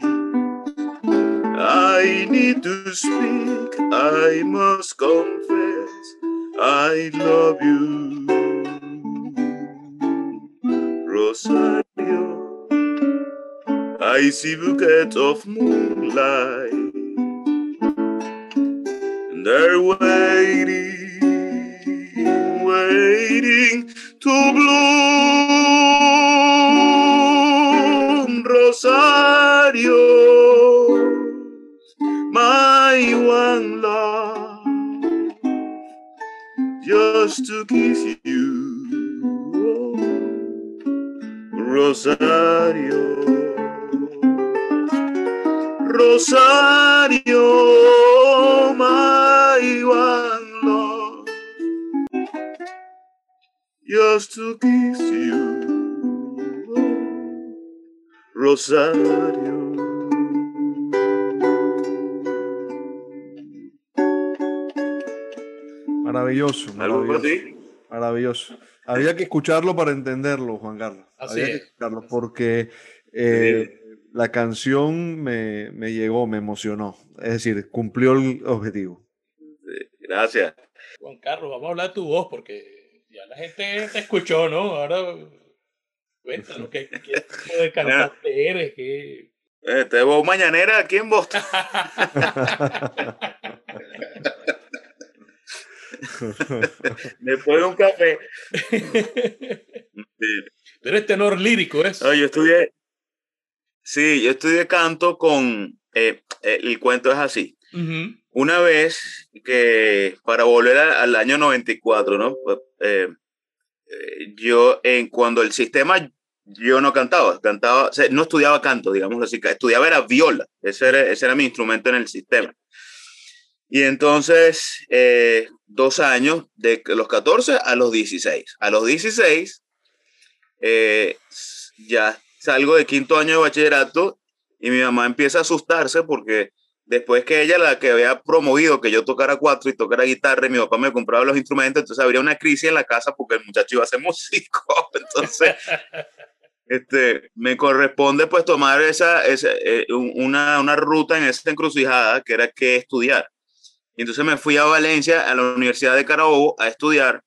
I need to speak, I must confess, I love you. Rosario, I see bouquet of moonlight, they're waiting, waiting to bloom. Rosario, my one love, just to kiss you. Rosario, Rosario, just to kiss you. Rosario. Maravilloso, ¿Algo por maravilloso. Maravilloso. Había que escucharlo para entenderlo, Juan Carlos. Así Había que es. escucharlo porque eh, la canción me, me llegó, me emocionó. Es decir, cumplió el objetivo. Gracias. Juan Carlos, vamos a hablar de tu voz porque ya la gente te escuchó, ¿no? Ahora cuéntanos qué, qué tipo de cantante eres, qué... Este mañanera aquí en Boston. Después de un café. Tú eres tenor lírico, ¿es? No, yo estudié. Sí, yo estudié canto con. eh, eh, el cuento es así. Ujú. Una vez que, para volver a- al año 94, ¿no? Pues, eh, eh, yo, en, cuando el sistema, yo no cantaba, cantaba, o sea, no estudiaba canto, digamos así, estudiaba era viola, ese era, ese era mi instrumento en el sistema. Y entonces, eh, dos años, de los 14 a los 16. A los 16, eh, ya salgo de quinto año de bachillerato y mi mamá empieza a asustarse porque después que ella, la que había promovido que yo tocara cuatro y tocara guitarra, y mi papá me compraba los instrumentos, entonces habría una crisis en la casa porque el muchacho iba a ser músico. Entonces, este, me corresponde pues tomar esa, esa, eh, un- una, una ruta en esa encrucijada que era qué estudiar. Entonces me fui a Valencia, a la Universidad de Carabobo, a estudiar.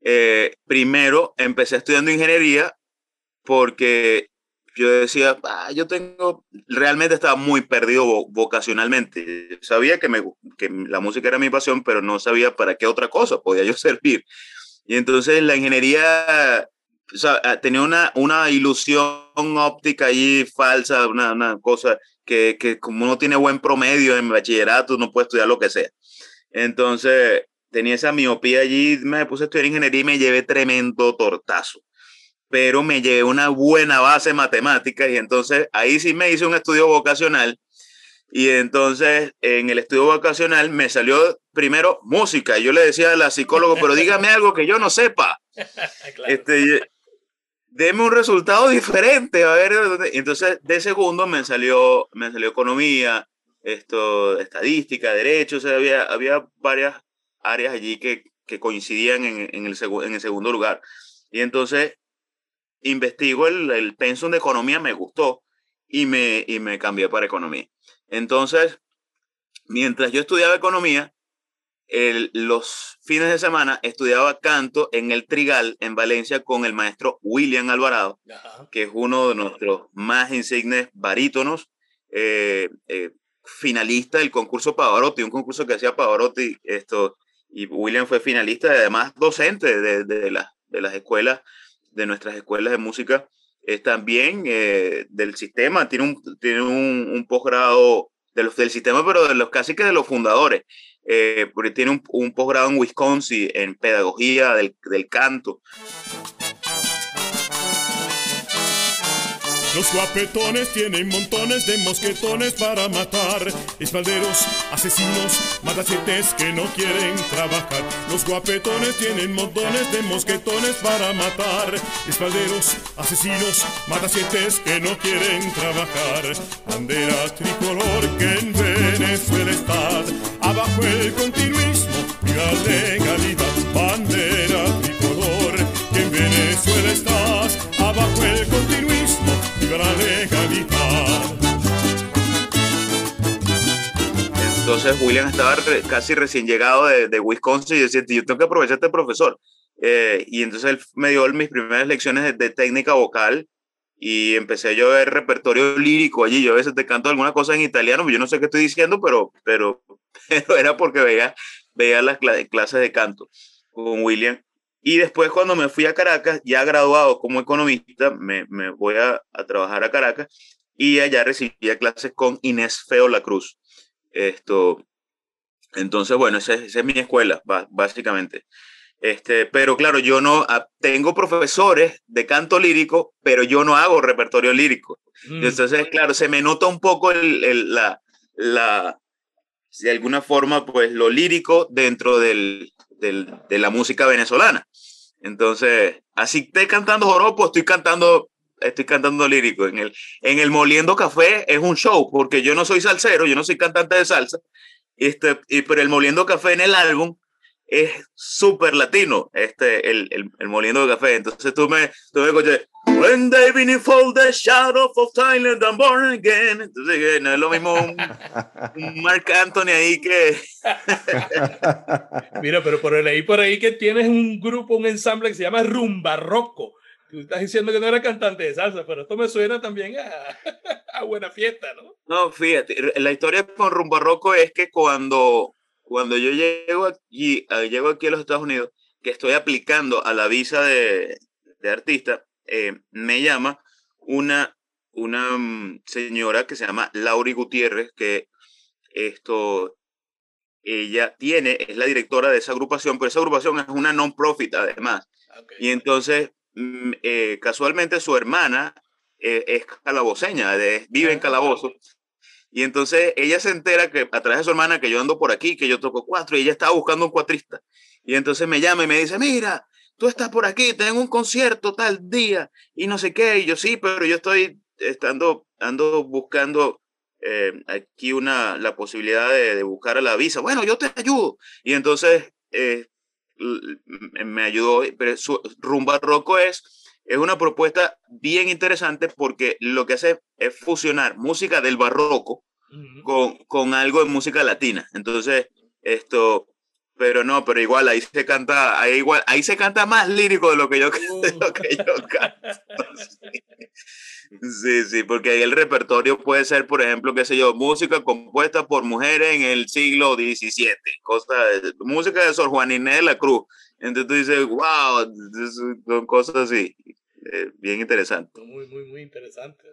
Eh, primero empecé estudiando ingeniería porque yo decía, "Ah, yo tengo, realmente estaba muy perdido vo- vocacionalmente. Sabía que, me, que la música era mi pasión, pero no sabía para qué otra cosa podía yo servir. Y entonces la ingeniería o sea, ah, tenía una, una ilusión óptica allí falsa, una, una cosa que, que como uno tiene buen promedio en bachillerato, no puede estudiar lo que sea. Entonces tenía esa miopía allí, me puse a estudiar ingeniería y me llevé tremendo tortazo pero me llevé una buena base en matemáticas y entonces ahí sí me hice un estudio vocacional. Y entonces en el estudio vocacional me salió primero música. Y yo le decía a la psicóloga, pero dígame algo que yo no sepa, Claro. este, deme un resultado diferente, a ver, entonces de segundo me salió, me salió economía, esto, estadística, derecho, o sea, había, había varias áreas allí que, que coincidían en, en el en el segundo lugar. Y entonces investigo el, el pensum de economía, me gustó y me, y me cambié para economía. Entonces, mientras yo estudiaba economía, el- los fines de semana estudiaba canto en el Trigal, en Valencia, con el maestro William Alvarado, Ajá. que es uno de nuestros más insignes barítonos, eh, eh, finalista del concurso Pavarotti, un concurso que hacía Pavarotti, esto, y William fue finalista y además docente de, de, las- de las escuelas, de nuestras escuelas de música, es también eh, del sistema, tiene un, tiene un, posgrado de los, del sistema, pero de los casi que de los fundadores, eh, porque tiene un, un posgrado en Wisconsin en pedagogía del, del canto. Los guapetones tienen montones de mosquetones para matar. Espalderos, asesinos, matachetes que no quieren trabajar. Los guapetones tienen montones de mosquetones para matar. Espalderos, asesinos, matachetes que no quieren trabajar. Bandera tricolor que en Venezuela está. Abajo el continuismo y la legalidad. Entonces William estaba re- casi recién llegado de, de Wisconsin y decía, yo tengo que aprovechar a este profesor. Eh, y entonces él me dio mis primeras lecciones de, de técnica vocal y empecé yo a ver repertorio lírico allí. Yo a veces te canto alguna cosa en italiano, yo no sé qué estoy diciendo, pero, pero, pero era porque veía, veía las cla- clases de canto con William. Y después cuando me fui a Caracas, ya graduado como economista, me, me voy a, a trabajar a Caracas y allá recibía clases con Inés Feo La Cruz. Esto, entonces, bueno, esa, es- esa es mi escuela, básicamente. Este, pero claro, yo no ah, tengo profesores de canto lírico, pero yo no hago repertorio lírico. Mm. Entonces, claro, se me nota un poco el, el- la, la, de alguna forma, pues lo lírico dentro del, del- de la música venezolana. Entonces, así esté cantando joropo, estoy cantando, estoy cantando lírico. En el, en el Moliendo Café es un show, porque yo no soy salsero, yo no soy cantante de salsa, este, y, pero el Moliendo Café en el álbum es súper latino, este, el, el, el, Moliendo Café. Entonces tú me, tú me escuchas, When they beneath the shadow of Thailand, I'm born again. Entonces, no es lo mismo un, un Mark Anthony ahí que. Mira, pero por ahí, por ahí que tienes un grupo, un ensamble que se llama Rumba Rocco. Tú estás diciendo que no eres cantante de salsa, pero esto me suena también a, a buena fiesta, ¿no? No, fíjate, la historia con Rumba Rocco es que cuando, cuando yo llego aquí, llego aquí a los Estados Unidos, que estoy aplicando a la visa de, de artista, eh, me llama una, una mm, señora que se llama Lauri Gutiérrez, que esto, ella tiene, es la directora de esa agrupación, pero esa agrupación es una non-profit además. Okay. Y entonces, eh, casualmente su hermana eh, es calaboceña, de, vive en Calabozo. Y entonces ella se entera que a través de su hermana que yo ando por aquí, que yo toco cuatro, y ella estaba buscando un cuatrista. Y entonces me llama y me dice, mira, tú estás por aquí, tengo un concierto tal día y no sé qué. Y yo sí, pero yo estoy estando, ando buscando eh, aquí una, la posibilidad de, de, buscar a la visa. Bueno, yo te ayudo. Y entonces eh, me ayudó, pero su, Rumba Rocco es, es una propuesta bien interesante porque lo que hace es fusionar música del barroco uh -huh. con, con algo de música latina. Entonces, esto pero no, pero igual ahí se canta, ahí igual, ahí se canta más lírico de lo que yo, de lo que yo canto. Sí, sí, porque ahí el repertorio puede ser, por ejemplo, qué sé yo, música compuesta por mujeres en el siglo XVII, cosa, música de Sor Juan Inés de la Cruz. Entonces tú dices, wow, son cosas así, eh, bien interesante. Muy, muy, muy interesante.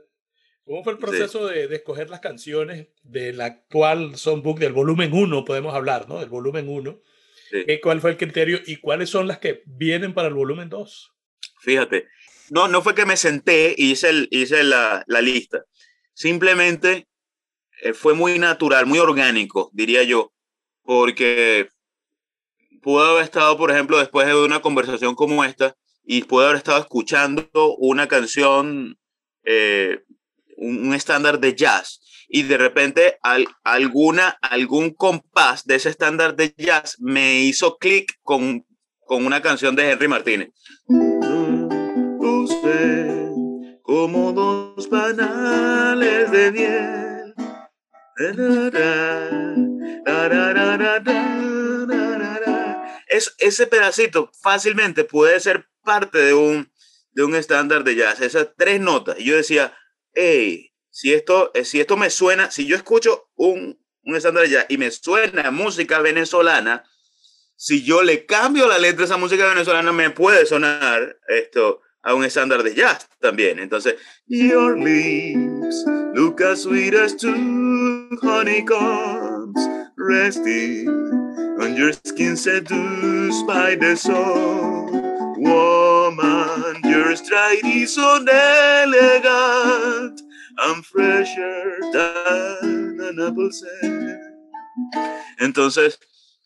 ¿Cómo fue el proceso sí. de, de, escoger las canciones del actual songbook del volumen 1, podemos hablar, ¿no? Del volumen 1. Sí. ¿Cuál fue el criterio y cuáles son las que vienen para el volumen 2? Fíjate, no, no fue que me senté y hice, la, lista. Simplemente eh, fue muy natural, muy orgánico, diría yo, porque pude haber estado, por ejemplo, después de una conversación como esta, y pude haber estado escuchando una canción, eh, un, un estándar de jazz, y de repente al, alguna, algún compás de ese estándar de jazz me hizo clic con, con una canción de Henry Martínez. Como dos panales de miel. Es, ese pedacito fácilmente puede ser parte de un, de un estándar de jazz, esas tres notas. Y yo decía, hey, si esto, eh, si esto me suena, si yo escucho un, un estándar ya y me suena música venezolana, si yo le cambio la letra a esa música venezolana, me puede sonar esto a un estándar de jazz también. Entonces, Your lips look as sweet as two honeycombs resting on your skin seduced by the sun. Woman, your stride is so elegant I'm fresher than an apple Entonces,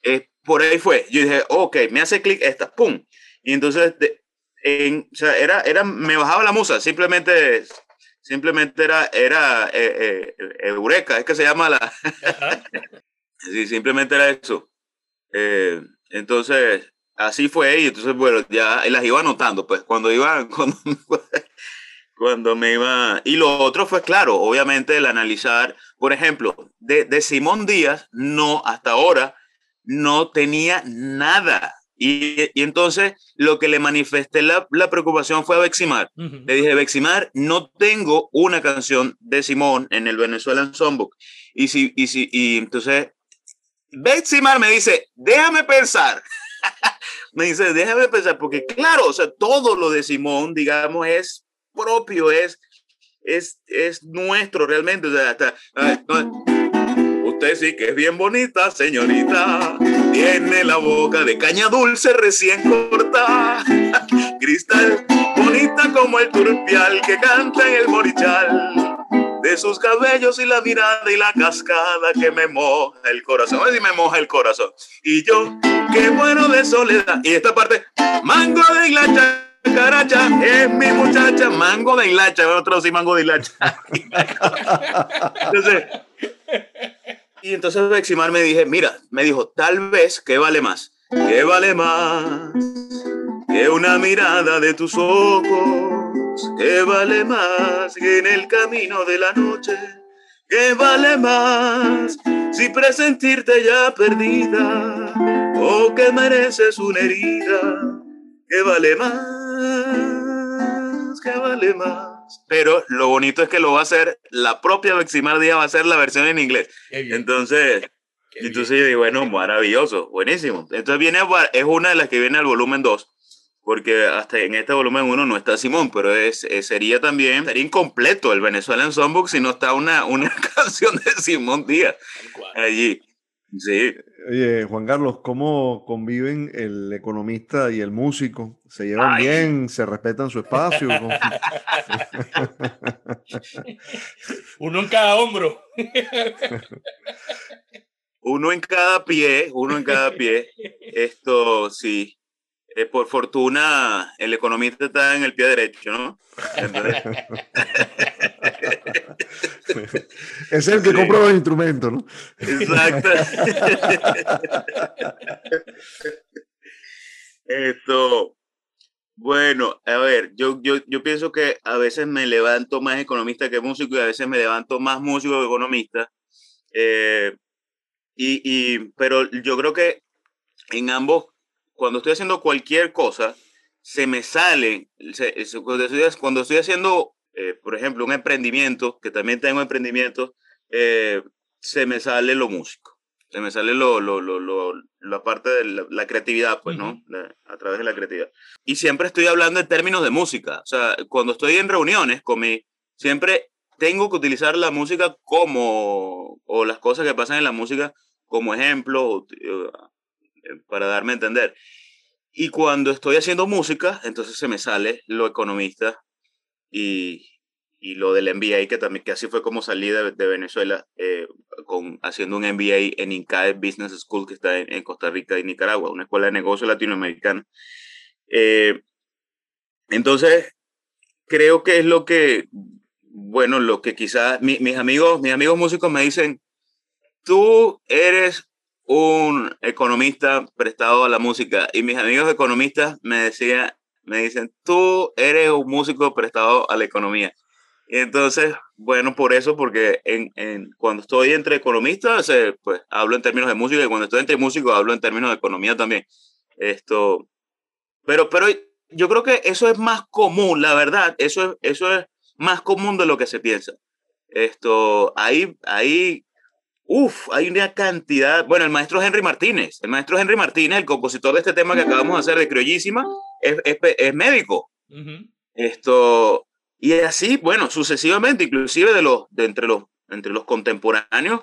eh, por ahí fue. Yo dije, ok, me hace clic esta, pum. Y entonces, de, en, o sea, era, era, me bajaba la musa, simplemente, simplemente era, era eh, eh, eureka, es que se llama la. sí, simplemente era eso. Eh, entonces, así fue, y entonces, bueno, ya las iba anotando, pues, cuando iba, cuando, cuando me iba... Y lo otro fue, claro, obviamente el analizar, por ejemplo, de, de Simón Díaz, no, hasta ahora, no tenía nada. Y, y, entonces lo que le manifesté la, la preocupación fue a Beximar. Uh -huh. Le dije, Beximar, no tengo una canción de Simón en el Venezuelan Songbook. Y, si, y, si, y entonces Beximar me dice, déjame pensar. me dice, déjame pensar, porque claro, o sea, todo lo de Simón, digamos, es propio, es, es, es nuestro realmente. O sea, hasta, usted sí que es bien bonita, señorita. Tiene la boca de caña dulce recién cortada. Cristal, bonita como el turpial que canta en el morichal. de sus cabellos y la mirada y la cascada que me moja el corazón. Si me moja el corazón. Y yo, qué bueno de soledad. Y esta parte, mango de hilacha. Caracha es mi muchacha, mango de hilacha, otro sí, mango de hilacha. entonces, y entonces Beximar me dije, mira, me dijo, tal vez, ¿qué vale más? ¿Qué vale más que una mirada de tus ojos? ¿Qué vale más que en el camino de la noche? ¿Qué vale más si presentirte ya perdida o que mereces una herida? ¿Qué vale más? ¿Qué vale más? Pero lo bonito es que lo va a hacer la propia Beximar Díaz, va a hacer la versión en inglés. Entonces, entonces yo digo, bueno, maravilloso, buenísimo. Entonces viene, es una de las que viene al volumen 2, porque hasta en este volumen 1 no está Simón, pero es, sería también, sería incompleto el Venezuelan Songbook si no está una, una canción de Simón Díaz allí. Sí. Oye, Juan Carlos, ¿cómo conviven el economista y el músico? ¿Se llevan bien? ¿Se respetan su espacio? Uno en cada hombro. uno en cada pie, uno en cada pie. Esto sí. Eh, por fortuna, el economista está en el pie derecho, ¿no? es el que compra los instrumentos, ¿no? Exacto. Esto, bueno, a ver, yo, yo, yo pienso que a veces me levanto más economista que músico y a veces me levanto más músico que economista. Eh, y, y, pero yo creo que en ambos, cuando estoy haciendo cualquier cosa, se me sale, cuando, estoy, haciendo, eh, por ejemplo, un emprendimiento, que también tengo emprendimiento, eh, se me sale lo músico, se me sale lo, lo, lo, la parte de la, creatividad, pues, ¿no? a través de la creatividad. Y siempre estoy hablando en términos de música, o sea, cuando estoy en reuniones con mi, siempre tengo que utilizar la música como, o las cosas que pasan en la música como ejemplo eh, para darme a entender. Y cuando estoy haciendo música, entonces se me sale lo economista y, y lo del MBA, que también que así fue como salí de, Venezuela eh, con, haciendo un MBA en INCAE Business School, que está en, Costa Rica y Nicaragua, una escuela de negocio latinoamericana. Eh, entonces, creo que es lo que, bueno, lo que quizás mis, amigos, mis amigos músicos me dicen, tú eres un economista prestado a la música y mis amigos economistas me decían, me dicen, tú eres un músico prestado a la economía. Y entonces, bueno, por eso, porque en, en, cuando estoy entre economistas, pues hablo en términos de música y cuando estoy entre músicos hablo en términos de economía también. Esto, pero, pero yo creo que eso es más común, la verdad, eso es, eso es más común de lo que se piensa. Esto, ahí, ahí Uf, hay una cantidad. Bueno, el maestro Henry Martínez, el maestro Henry Martínez, el compositor de este tema que acabamos de hacer de Criollísima, es, es, médico. Esto, y así, bueno, sucesivamente, inclusive de los, de entre, los, entre los contemporáneos,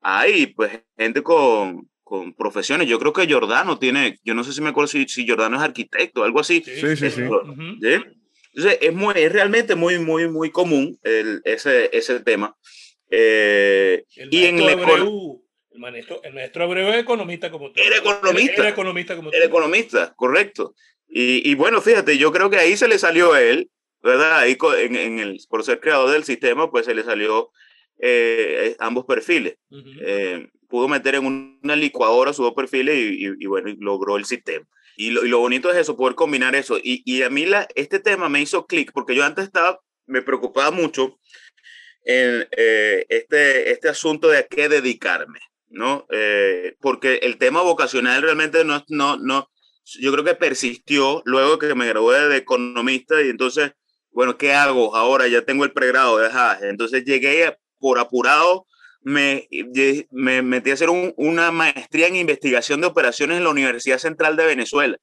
hay pues gente con, con profesiones. Yo creo que Jordano tiene, yo no sé si me acuerdo si, si Jordano es arquitecto, algo así. Sí, sí, sí. Entonces, es, muy, es realmente muy, muy, muy común el, ese, ese tema. Eh, y en el, Abreu, el, maestro, el maestro Abreu es economista como tú. Era economista. Era, economista como tú. Era economista, correcto. Y, y, bueno, fíjate, yo creo que ahí se le salió a él, ¿verdad? Ahí en, en el, por ser creador del sistema, pues se le salió eh, ambos perfiles. eh, pudo meter en una licuadora sus dos perfiles y, y, bueno, y logró el sistema. Y lo, y lo, bonito es eso, poder combinar eso. Y, y a mí la, este tema me hizo clic, porque yo antes estaba, me preocupaba mucho en eh, este, este asunto de a qué dedicarme, ¿no? Eh, porque el tema vocacional realmente no, no, no, yo creo que persistió luego que me gradué de economista y entonces, bueno, ¿qué hago? Ahora ya tengo el pregrado, ajá. entonces llegué por apurado, me, me metí a hacer un, una maestría en investigación de operaciones en la Universidad Central de Venezuela.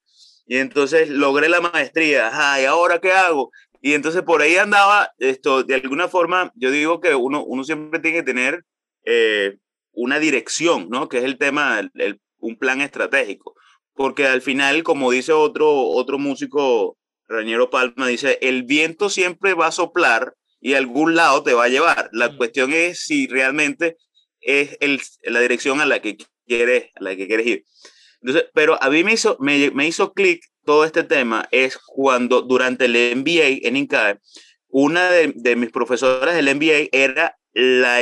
Y entonces logré la maestría. Ajá, ¿y ahora qué hago? Y entonces por ahí andaba, esto, de alguna forma, yo digo que uno, uno siempre tiene que tener eh, una dirección, ¿no? Que es el tema, el, un plan estratégico. Porque al final, como dice otro, otro músico, Rañero Palma, dice, el viento siempre va a soplar y a algún lado te va a llevar. La cuestión es si realmente es el, la dirección a la que quieres, a la que quieres ir. Entonces, pero a mí me hizo, me, me hizo clic todo este tema es cuando durante el MBA en INCAE, una de, de mis profesoras del MBA era la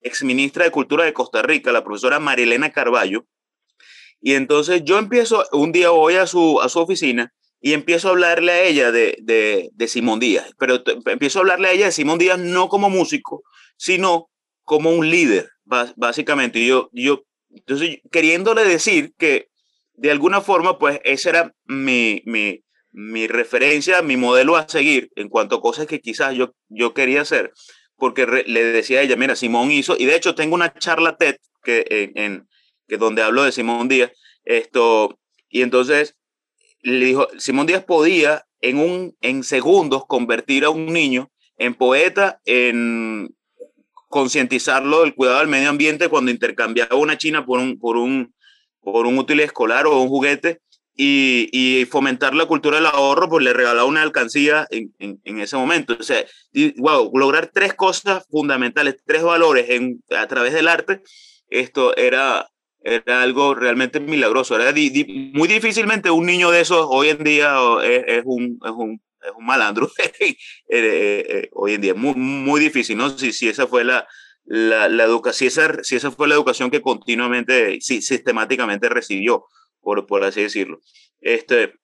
exministra de Cultura de Costa Rica, la profesora Marilena Carballo. Y entonces yo empiezo, un día voy a su, a su oficina y empiezo a hablarle a ella de, de, de Simón Díaz, pero empiezo a hablarle a ella de Simón Díaz no como músico, sino como un líder, básicamente. Y yo, yo, entonces, queriéndole decir que de alguna forma, pues esa era mi, mi, mi referencia, mi modelo a seguir en cuanto a cosas que quizás yo, yo quería hacer porque le decía a ella, mira, Simón hizo, y de hecho tengo una charla TED que, en, que donde hablo de Simón Díaz, esto, y entonces le dijo, Simón Díaz podía en, un, en segundos convertir a un niño en poeta, en concientizarlo del cuidado del medio ambiente cuando intercambiaba una china por un, por un, por un útil escolar o un juguete, y, y, fomentar la cultura del ahorro, pues le regalaba una alcancía en, en, en, ese momento. O sea, wow, lograr tres cosas fundamentales, tres valores en, a través del arte, esto era, era algo realmente milagroso. Era muy difícilmente un niño de esos hoy en día es, un, es, un, es un malandro. Eh, eh, eh, hoy en día, muy, muy difícil, ¿no? Si, si esa fue la, la, la educación, si esa, si fue la educación que continuamente, sí, sistemáticamente recibió por, por así decirlo. Este,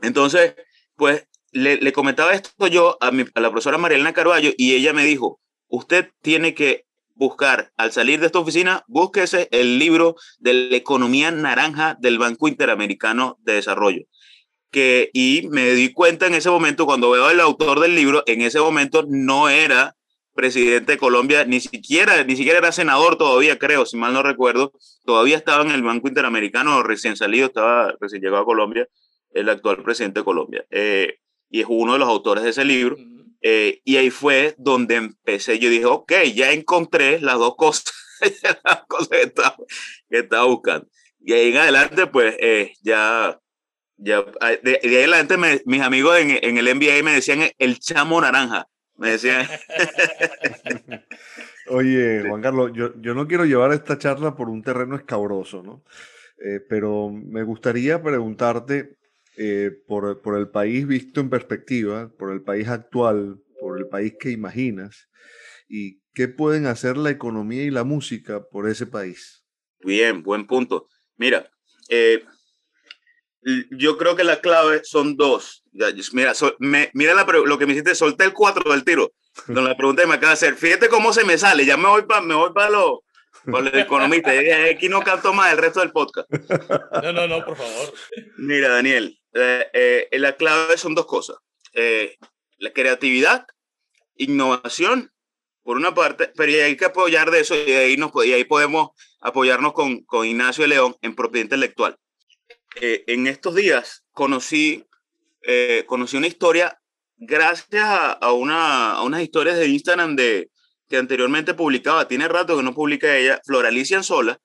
entonces, pues le, le comentaba esto yo a, mi, a la profesora Marielena Carballo y ella me dijo, usted tiene que buscar, al salir de esta oficina, búsquese el libro de la economía naranja del Banco Interamericano de Desarrollo. Que, y me di cuenta en ese momento, cuando veo al autor del libro, en ese momento no era presidente de Colombia, ni siquiera, ni siquiera era senador todavía, creo, si mal no recuerdo, todavía estaba en el Banco Interamericano, recién salido, estaba recién llegado a Colombia, el actual presidente de Colombia, eh, y es uno de los autores de ese libro, eh, y ahí fue donde empecé, yo dije, ok, ya encontré las dos cosas, las cosas que, estaba, que estaba, buscando, y ahí en adelante, pues, eh, ya... Ya, de, de ahí en adelante me, mis amigos en, en el NBA me decían el chamo naranja, me decían. Oye, Juan Carlos, yo, yo, no quiero llevar esta charla por un terreno escabroso, ¿no? Eh, pero me gustaría preguntarte eh, por, por, el país visto en perspectiva, por el país actual, por el país que imaginas, y qué pueden hacer la economía y la música por ese país. Bien, buen punto. Mira, eh, yo creo que la clave son dos. Mira, so, me, mira la, lo que me hiciste, solté el 4 del tiro. Con la pregunta que me acaba de hacer. Fíjate cómo se me sale. Ya me voy para me voy para lo, para el economista. Aquí no canto más el resto del podcast. No, no, no, por favor. Mira, Daniel, eh, eh, la clave son dos cosas. Eh, la creatividad, innovación, por una parte, pero hay que apoyar de eso y ahí, nos, y ahí podemos apoyarnos con, con Ignacio de León en propiedad intelectual eh, en estos días conocí, eh, conocí una historia gracias a, a, una, a unas historias de Instagram de, que anteriormente publicaba, tiene rato que no publica ella, Floralicia Sola,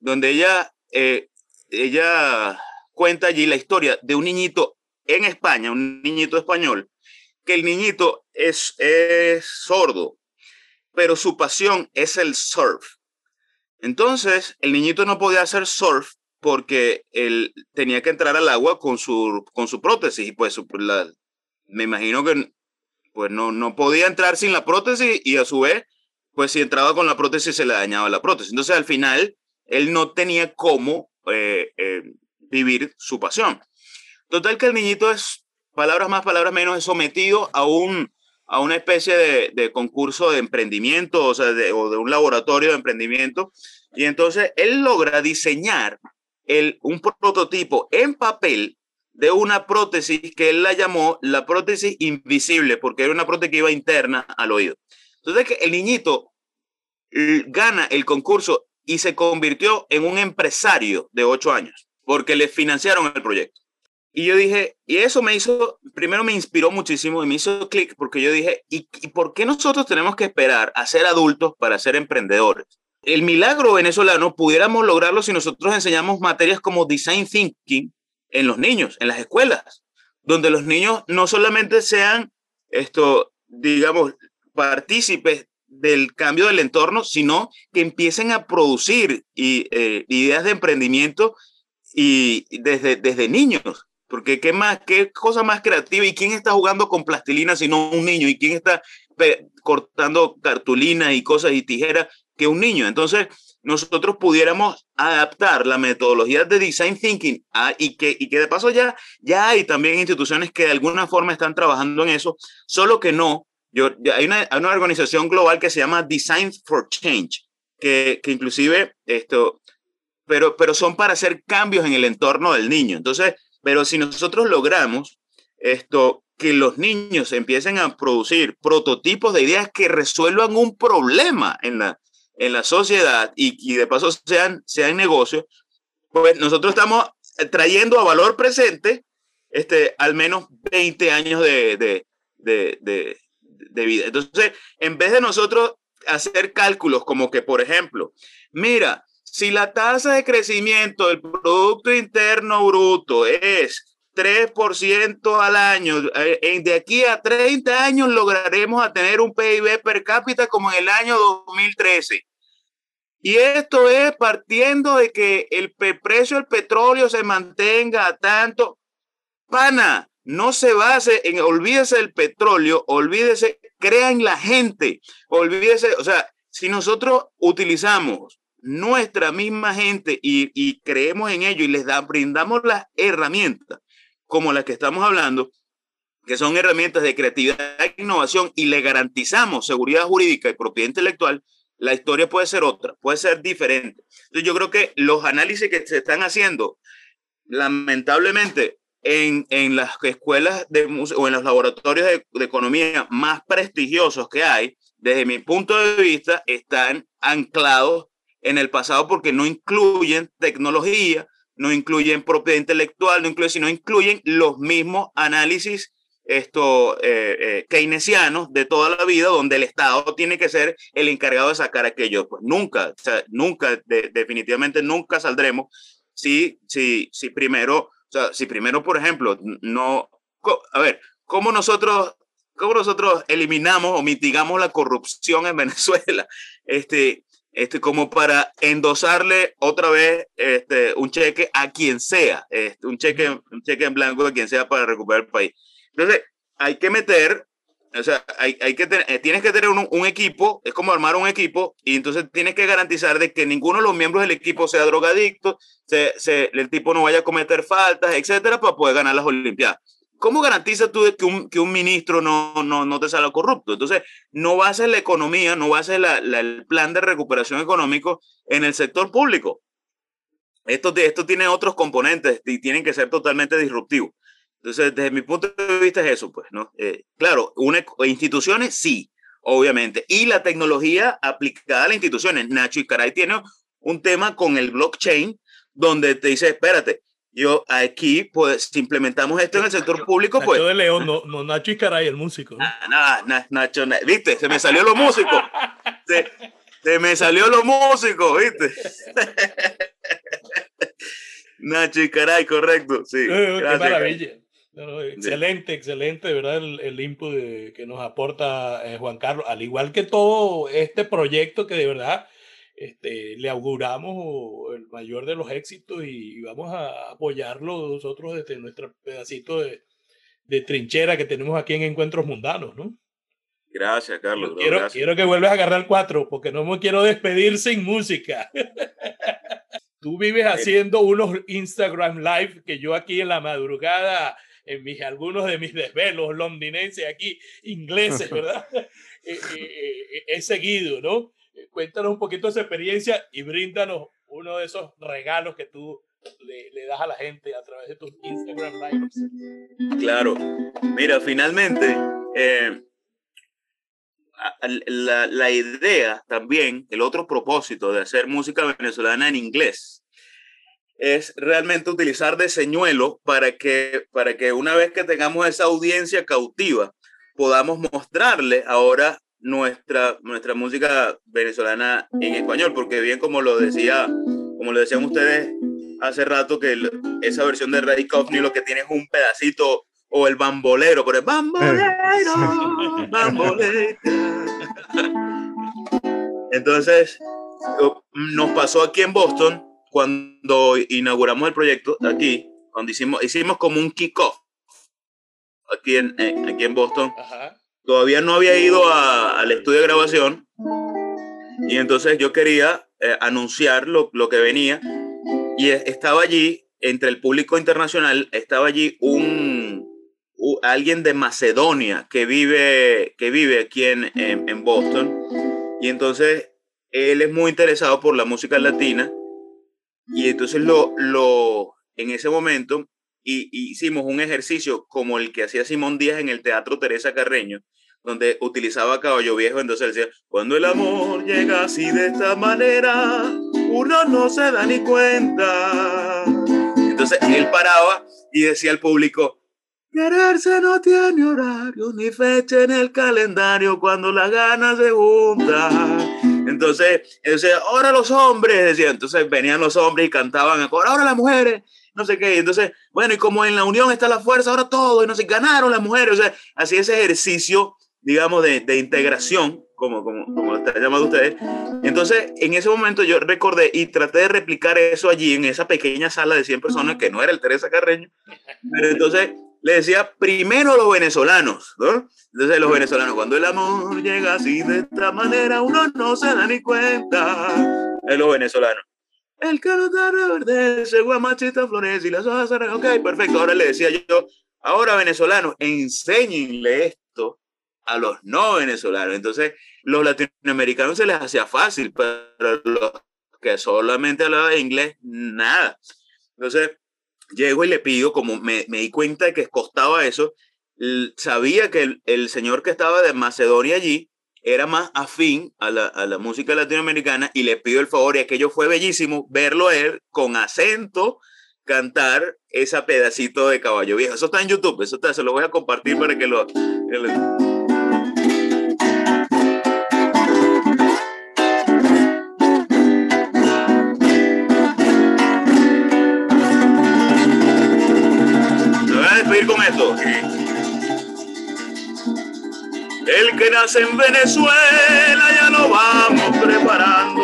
donde ella, eh, ella cuenta allí la historia de un niñito en España, un niñito español, que el niñito es, sordo, pero su pasión es el surf. Entonces, el niñito no podía hacer surf porque él tenía que entrar al agua con su, con su prótesis y pues la, me imagino que pues no, no podía entrar sin la prótesis y a su vez, pues si entraba con la prótesis se le dañaba la prótesis. Entonces al final él no tenía cómo eh, eh, vivir su pasión. Total que el niñito es, palabras más, palabras menos, es sometido a un, a una especie de, concurso de emprendimiento, o sea, de un laboratorio de emprendimiento. Y entonces él logra diseñar el, un prototipo en papel de una prótesis que él la llamó la prótesis invisible, porque era una prótesis que iba interna al oído. Entonces, el niñito gana el concurso y se convirtió en un empresario de ocho años, porque le financiaron el proyecto. Y yo dije, y eso me hizo, primero me inspiró muchísimo y me hizo clic, porque yo dije, ¿y, ¿y por qué nosotros tenemos que esperar a ser adultos para ser emprendedores? el milagro venezolano pudiéramos lograrlo si nosotros enseñamos materias como design thinking en los niños, en las escuelas, donde los niños no solamente sean esto, digamos, partícipes del cambio del entorno, sino que empiecen a producir y, eh, ideas de emprendimiento y desde, desde niños. Porque qué más, qué cosa más creativa y quién está jugando con plastilina sino un niño y quién está cortando cartulinas y cosas y tijeras que un niño. Entonces, nosotros pudiéramos adaptar la metodología de design thinking y, que, y que de paso ya, ya hay también instituciones que de alguna forma están trabajando en eso, solo que no. Yo, hay, una, una organización global que se llama Design for Change, que, que inclusive esto, pero, pero son para hacer cambios en el entorno del niño. Entonces, pero si nosotros logramos esto, que los niños empiecen a producir prototipos de ideas que resuelvan un problema en la, en la sociedad y, y de paso sean, sean negocios, pues nosotros estamos trayendo a valor presente este, al menos 20 años de, de, de, de, de vida. Entonces, en vez de nosotros hacer cálculos como que, por ejemplo, mira, si la tasa de crecimiento del Producto Interno Bruto es 3% al año. Eh, de aquí a 30 años lograremos a tener un PIB per cápita como en el año 2013. Y esto es partiendo de que el precio del petróleo se mantenga a tanto. Pana, no se base en, olvídese del petróleo, olvídese, crea en la gente, olvídese, o sea, si nosotros utilizamos nuestra misma gente y, creemos en ello y les da, brindamos las herramientas, como las que estamos hablando, que son herramientas de creatividad e innovación y le garantizamos seguridad jurídica y propiedad intelectual, la historia puede ser otra, puede ser diferente. Entonces yo creo que los análisis que se están haciendo, lamentablemente, en, en las escuelas de, o en los laboratorios de economía más prestigiosos que hay, desde mi punto de vista, están anclados en el pasado porque no incluyen tecnología, no incluyen propiedad intelectual, no incluyen, sino incluyen los mismos análisis esto, eh, eh, keynesianos de toda la vida, donde el Estado tiene que ser el encargado de sacar aquello. Pues nunca, o sea, nunca, definitivamente nunca saldremos si, si, si primero, o sea, si primero, por ejemplo, no, a ver, ¿cómo nosotros, cómo nosotros eliminamos o mitigamos la corrupción en Venezuela? Este, este, como para endosarle otra vez este, un cheque a quien sea, este, un, cheque, un cheque en blanco a quien sea para recuperar el país. Entonces, hay que meter, o sea, hay, hay que tener, eh, tienes que tener un, un, equipo, es como armar un equipo, y entonces tienes que garantizar de que ninguno de los miembros del equipo sea drogadicto, se, se, el tipo no vaya a cometer faltas, etcétera, para poder ganar las Olimpiadas. ¿Cómo garantizas tú que un, que un ministro no, no, no te salga corrupto? Entonces, no ser la economía, no ser la, la, el plan de recuperación económico en el sector público. Esto, esto tiene otros componentes y tienen que ser totalmente disruptivos. Entonces, desde mi punto de vista es eso, pues, ¿no? Eh, claro, una, instituciones sí, obviamente. Y la tecnología aplicada a las instituciones. Nacho y Caray tiene un tema con el blockchain donde te dice, espérate, yo aquí, pues, si implementamos esto en el sector público, Nacho pues... de León, no, no Nacho y Caray, el músico. ¿no? Nah, nah, Nacho, nah, viste, se me salió lo músico. Se, se me salió lo músico, viste. Nacho y Caray, correcto, sí. Qué maravilla. No, excelente, excelente, de verdad, el, el input de, que nos aporta eh, Juan Carlos, al igual que todo este proyecto que de verdad este, le auguramos el mayor de los éxitos y, y vamos a apoyarlo nosotros desde nuestro pedacito de, de, trinchera que tenemos aquí en Encuentros Mundanos, ¿no? Gracias, Carlos. Bro, quiero, gracias. quiero que vuelvas a agarrar cuatro, porque no me quiero despedir sin música. Tú vives haciendo unos Instagram Live que yo aquí en la madrugada en mis, algunos de mis desvelos londinenses aquí, ingleses, ¿verdad? eh, eh, eh, he seguido, ¿no? Cuéntanos un poquito esa experiencia y bríndanos uno de esos regalos que tú le, le das a la gente a través de tus Instagram Lives. Claro. Mira, finalmente, eh, la, la idea también, el otro propósito de hacer música venezolana en inglés, es realmente utilizar de señuelo para que, para que una vez que tengamos esa audiencia cautiva, podamos mostrarle ahora nuestra, nuestra música venezolana en español, porque bien como lo decía, como lo decían ustedes hace rato, que el, esa versión de Ray Coffney lo que tiene es un pedacito, o el bambolero, por el bambolero, bambolero. Entonces, nos pasó aquí en Boston cuando inauguramos el proyecto aquí, cuando hicimos, hicimos como un kickoff aquí en, aquí en Boston. Todavía no había ido al estudio de grabación y entonces yo quería eh, anunciar lo, lo que venía y estaba allí, entre el público internacional, estaba allí un, alguien de Macedonia que vive, que vive aquí en, en, Boston. Y entonces él es muy interesado por la música latina. Y entonces lo, lo, en ese momento y, hicimos un ejercicio como el que hacía Simón Díaz en el Teatro Teresa Carreño, donde utilizaba caballo viejo, entonces decía, cuando el amor llega así de esta manera, uno no se da ni cuenta. Entonces él paraba y decía al público, quererse no tiene horario ni fecha en el calendario cuando las ganas se juntan. Entonces, decía, ahora los hombres, decía, entonces venían los hombres y cantaban, ahora las mujeres, no sé qué. Entonces, bueno, y como en la unión está la fuerza, ahora todo, y no sé, ganaron las mujeres. O sea, así ese ejercicio, digamos, de, de integración como, como, como lo están llamando ustedes. Entonces, en ese momento yo recordé y traté de replicar eso allí en esa pequeña sala de 100 personas, que no era el Teresa Carreño, pero entonces le decía primero los venezolanos, ¿no? Entonces los venezolanos, cuando el amor llega así de esta manera, uno no se da ni cuenta. Es los venezolanos. El está reverdece, guamachita florece y las hojas Ok, perfecto. Ahora le decía yo, ahora venezolanos, enséñenle esto a los no venezolanos. Entonces, los latinoamericanos se les hacía fácil, pero los que solamente hablaban inglés, nada. Entonces, llego y le pido, como me, me di cuenta de que costaba eso, sabía que el, señor que estaba de Macedonia allí era más afín a la, a la música latinoamericana y le pido el favor, y aquello fue bellísimo, verlo él con acento cantar esa pedacito de caballo viejo. Eso está en YouTube, eso está, se lo voy a compartir para que lo... El que nace en Venezuela ya lo vamos preparando.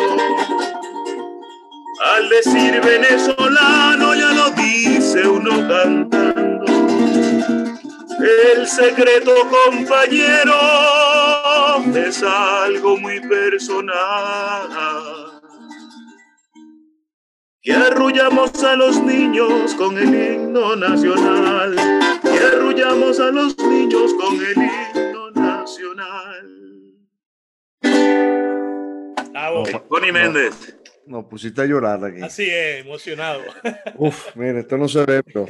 Al decir venezolano ya lo dice uno cantando. El secreto compañero es algo muy personal que arrullamos a los niños con el himno nacional, que arrullamos a los niños con el himno nacional. Bravo. Connie Méndez. No, pusiste a llorar aquí. Así es, emocionado. Uf, mire, esto no se ve, pero.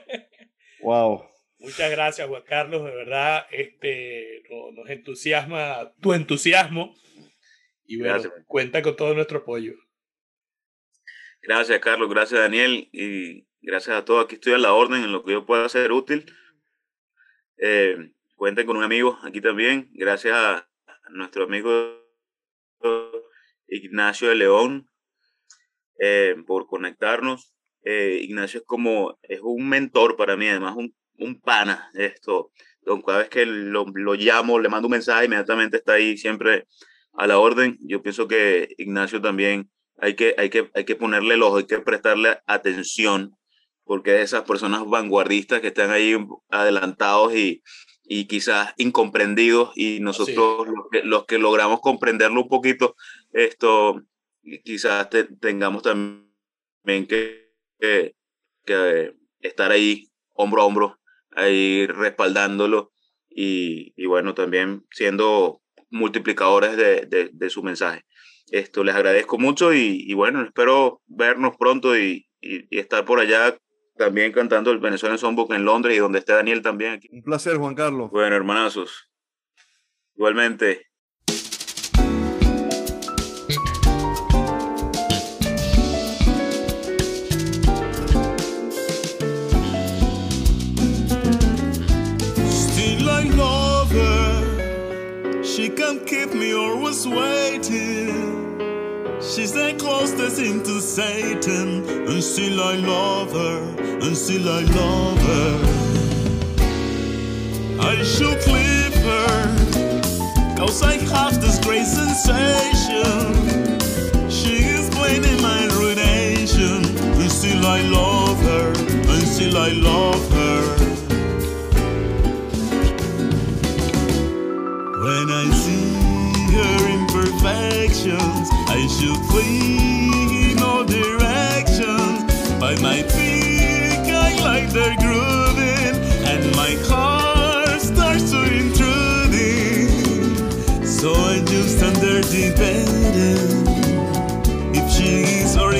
wow. Muchas gracias, Juan Carlos. De verdad, este, nos entusiasma tu entusiasmo. Y bueno, cuenta con todo nuestro apoyo. Gracias, Carlos. Gracias, Daniel. Y gracias a todos. Aquí estoy a la orden en lo que yo pueda ser útil. Eh, cuenten con un amigo aquí también. Gracias a nuestro amigo Ignacio de León eh, por conectarnos. Eh, Ignacio es como, es un mentor para mí, además un, un pana. Esto, cada vez que lo, lo llamo, le mando un mensaje, inmediatamente está ahí siempre a la orden. Yo pienso que Ignacio también hay que, hay que, hay que ponerle el ojo, hay que prestarle atención, porque esas personas vanguardistas que están ahí adelantados y, y quizás incomprendidos, y nosotros los, que, logramos comprenderlo un poquito, esto quizás tengamos también que, que, estar ahí hombro a hombro, ahí respaldándolo y, y bueno, también siendo multiplicadores de, de, de su mensaje. Esto les agradezco mucho y, bueno, espero vernos pronto y, estar por allá también cantando el Venezuela Songbook en Londres y donde esté Daniel también aquí. Un placer, Juan Carlos. Bueno, hermanazos. Igualmente. She can't keep me always waiting. She's the closest thing to Satan, and still I love her, and still I love her. I should leave her. Cause I have this great sensation. She is blaming my ruination. And still I love her. And still I love her. Imperfections, I should flee in all directions. By my feet, I like their grooving, and my heart starts to intruding. So I just under debating if she is or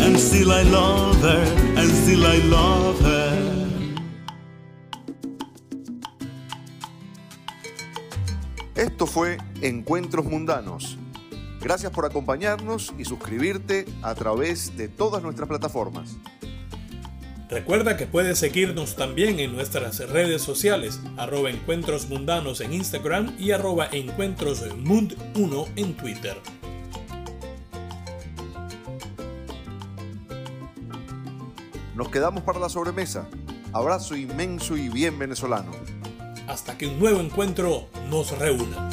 And still I love her, and still I love her. Esto fue Encuentros Mundanos. Gracias por acompañarnos y suscribirte a través de todas nuestras plataformas. Recuerda que puedes seguirnos también en nuestras redes sociales, arroba encuentros mundanos en Instagram y arroba encuentrosmund1 en Twitter. Nos quedamos para la sobremesa. Abrazo inmenso y bien venezolano. Hasta que un nuevo encuentro nos reúna.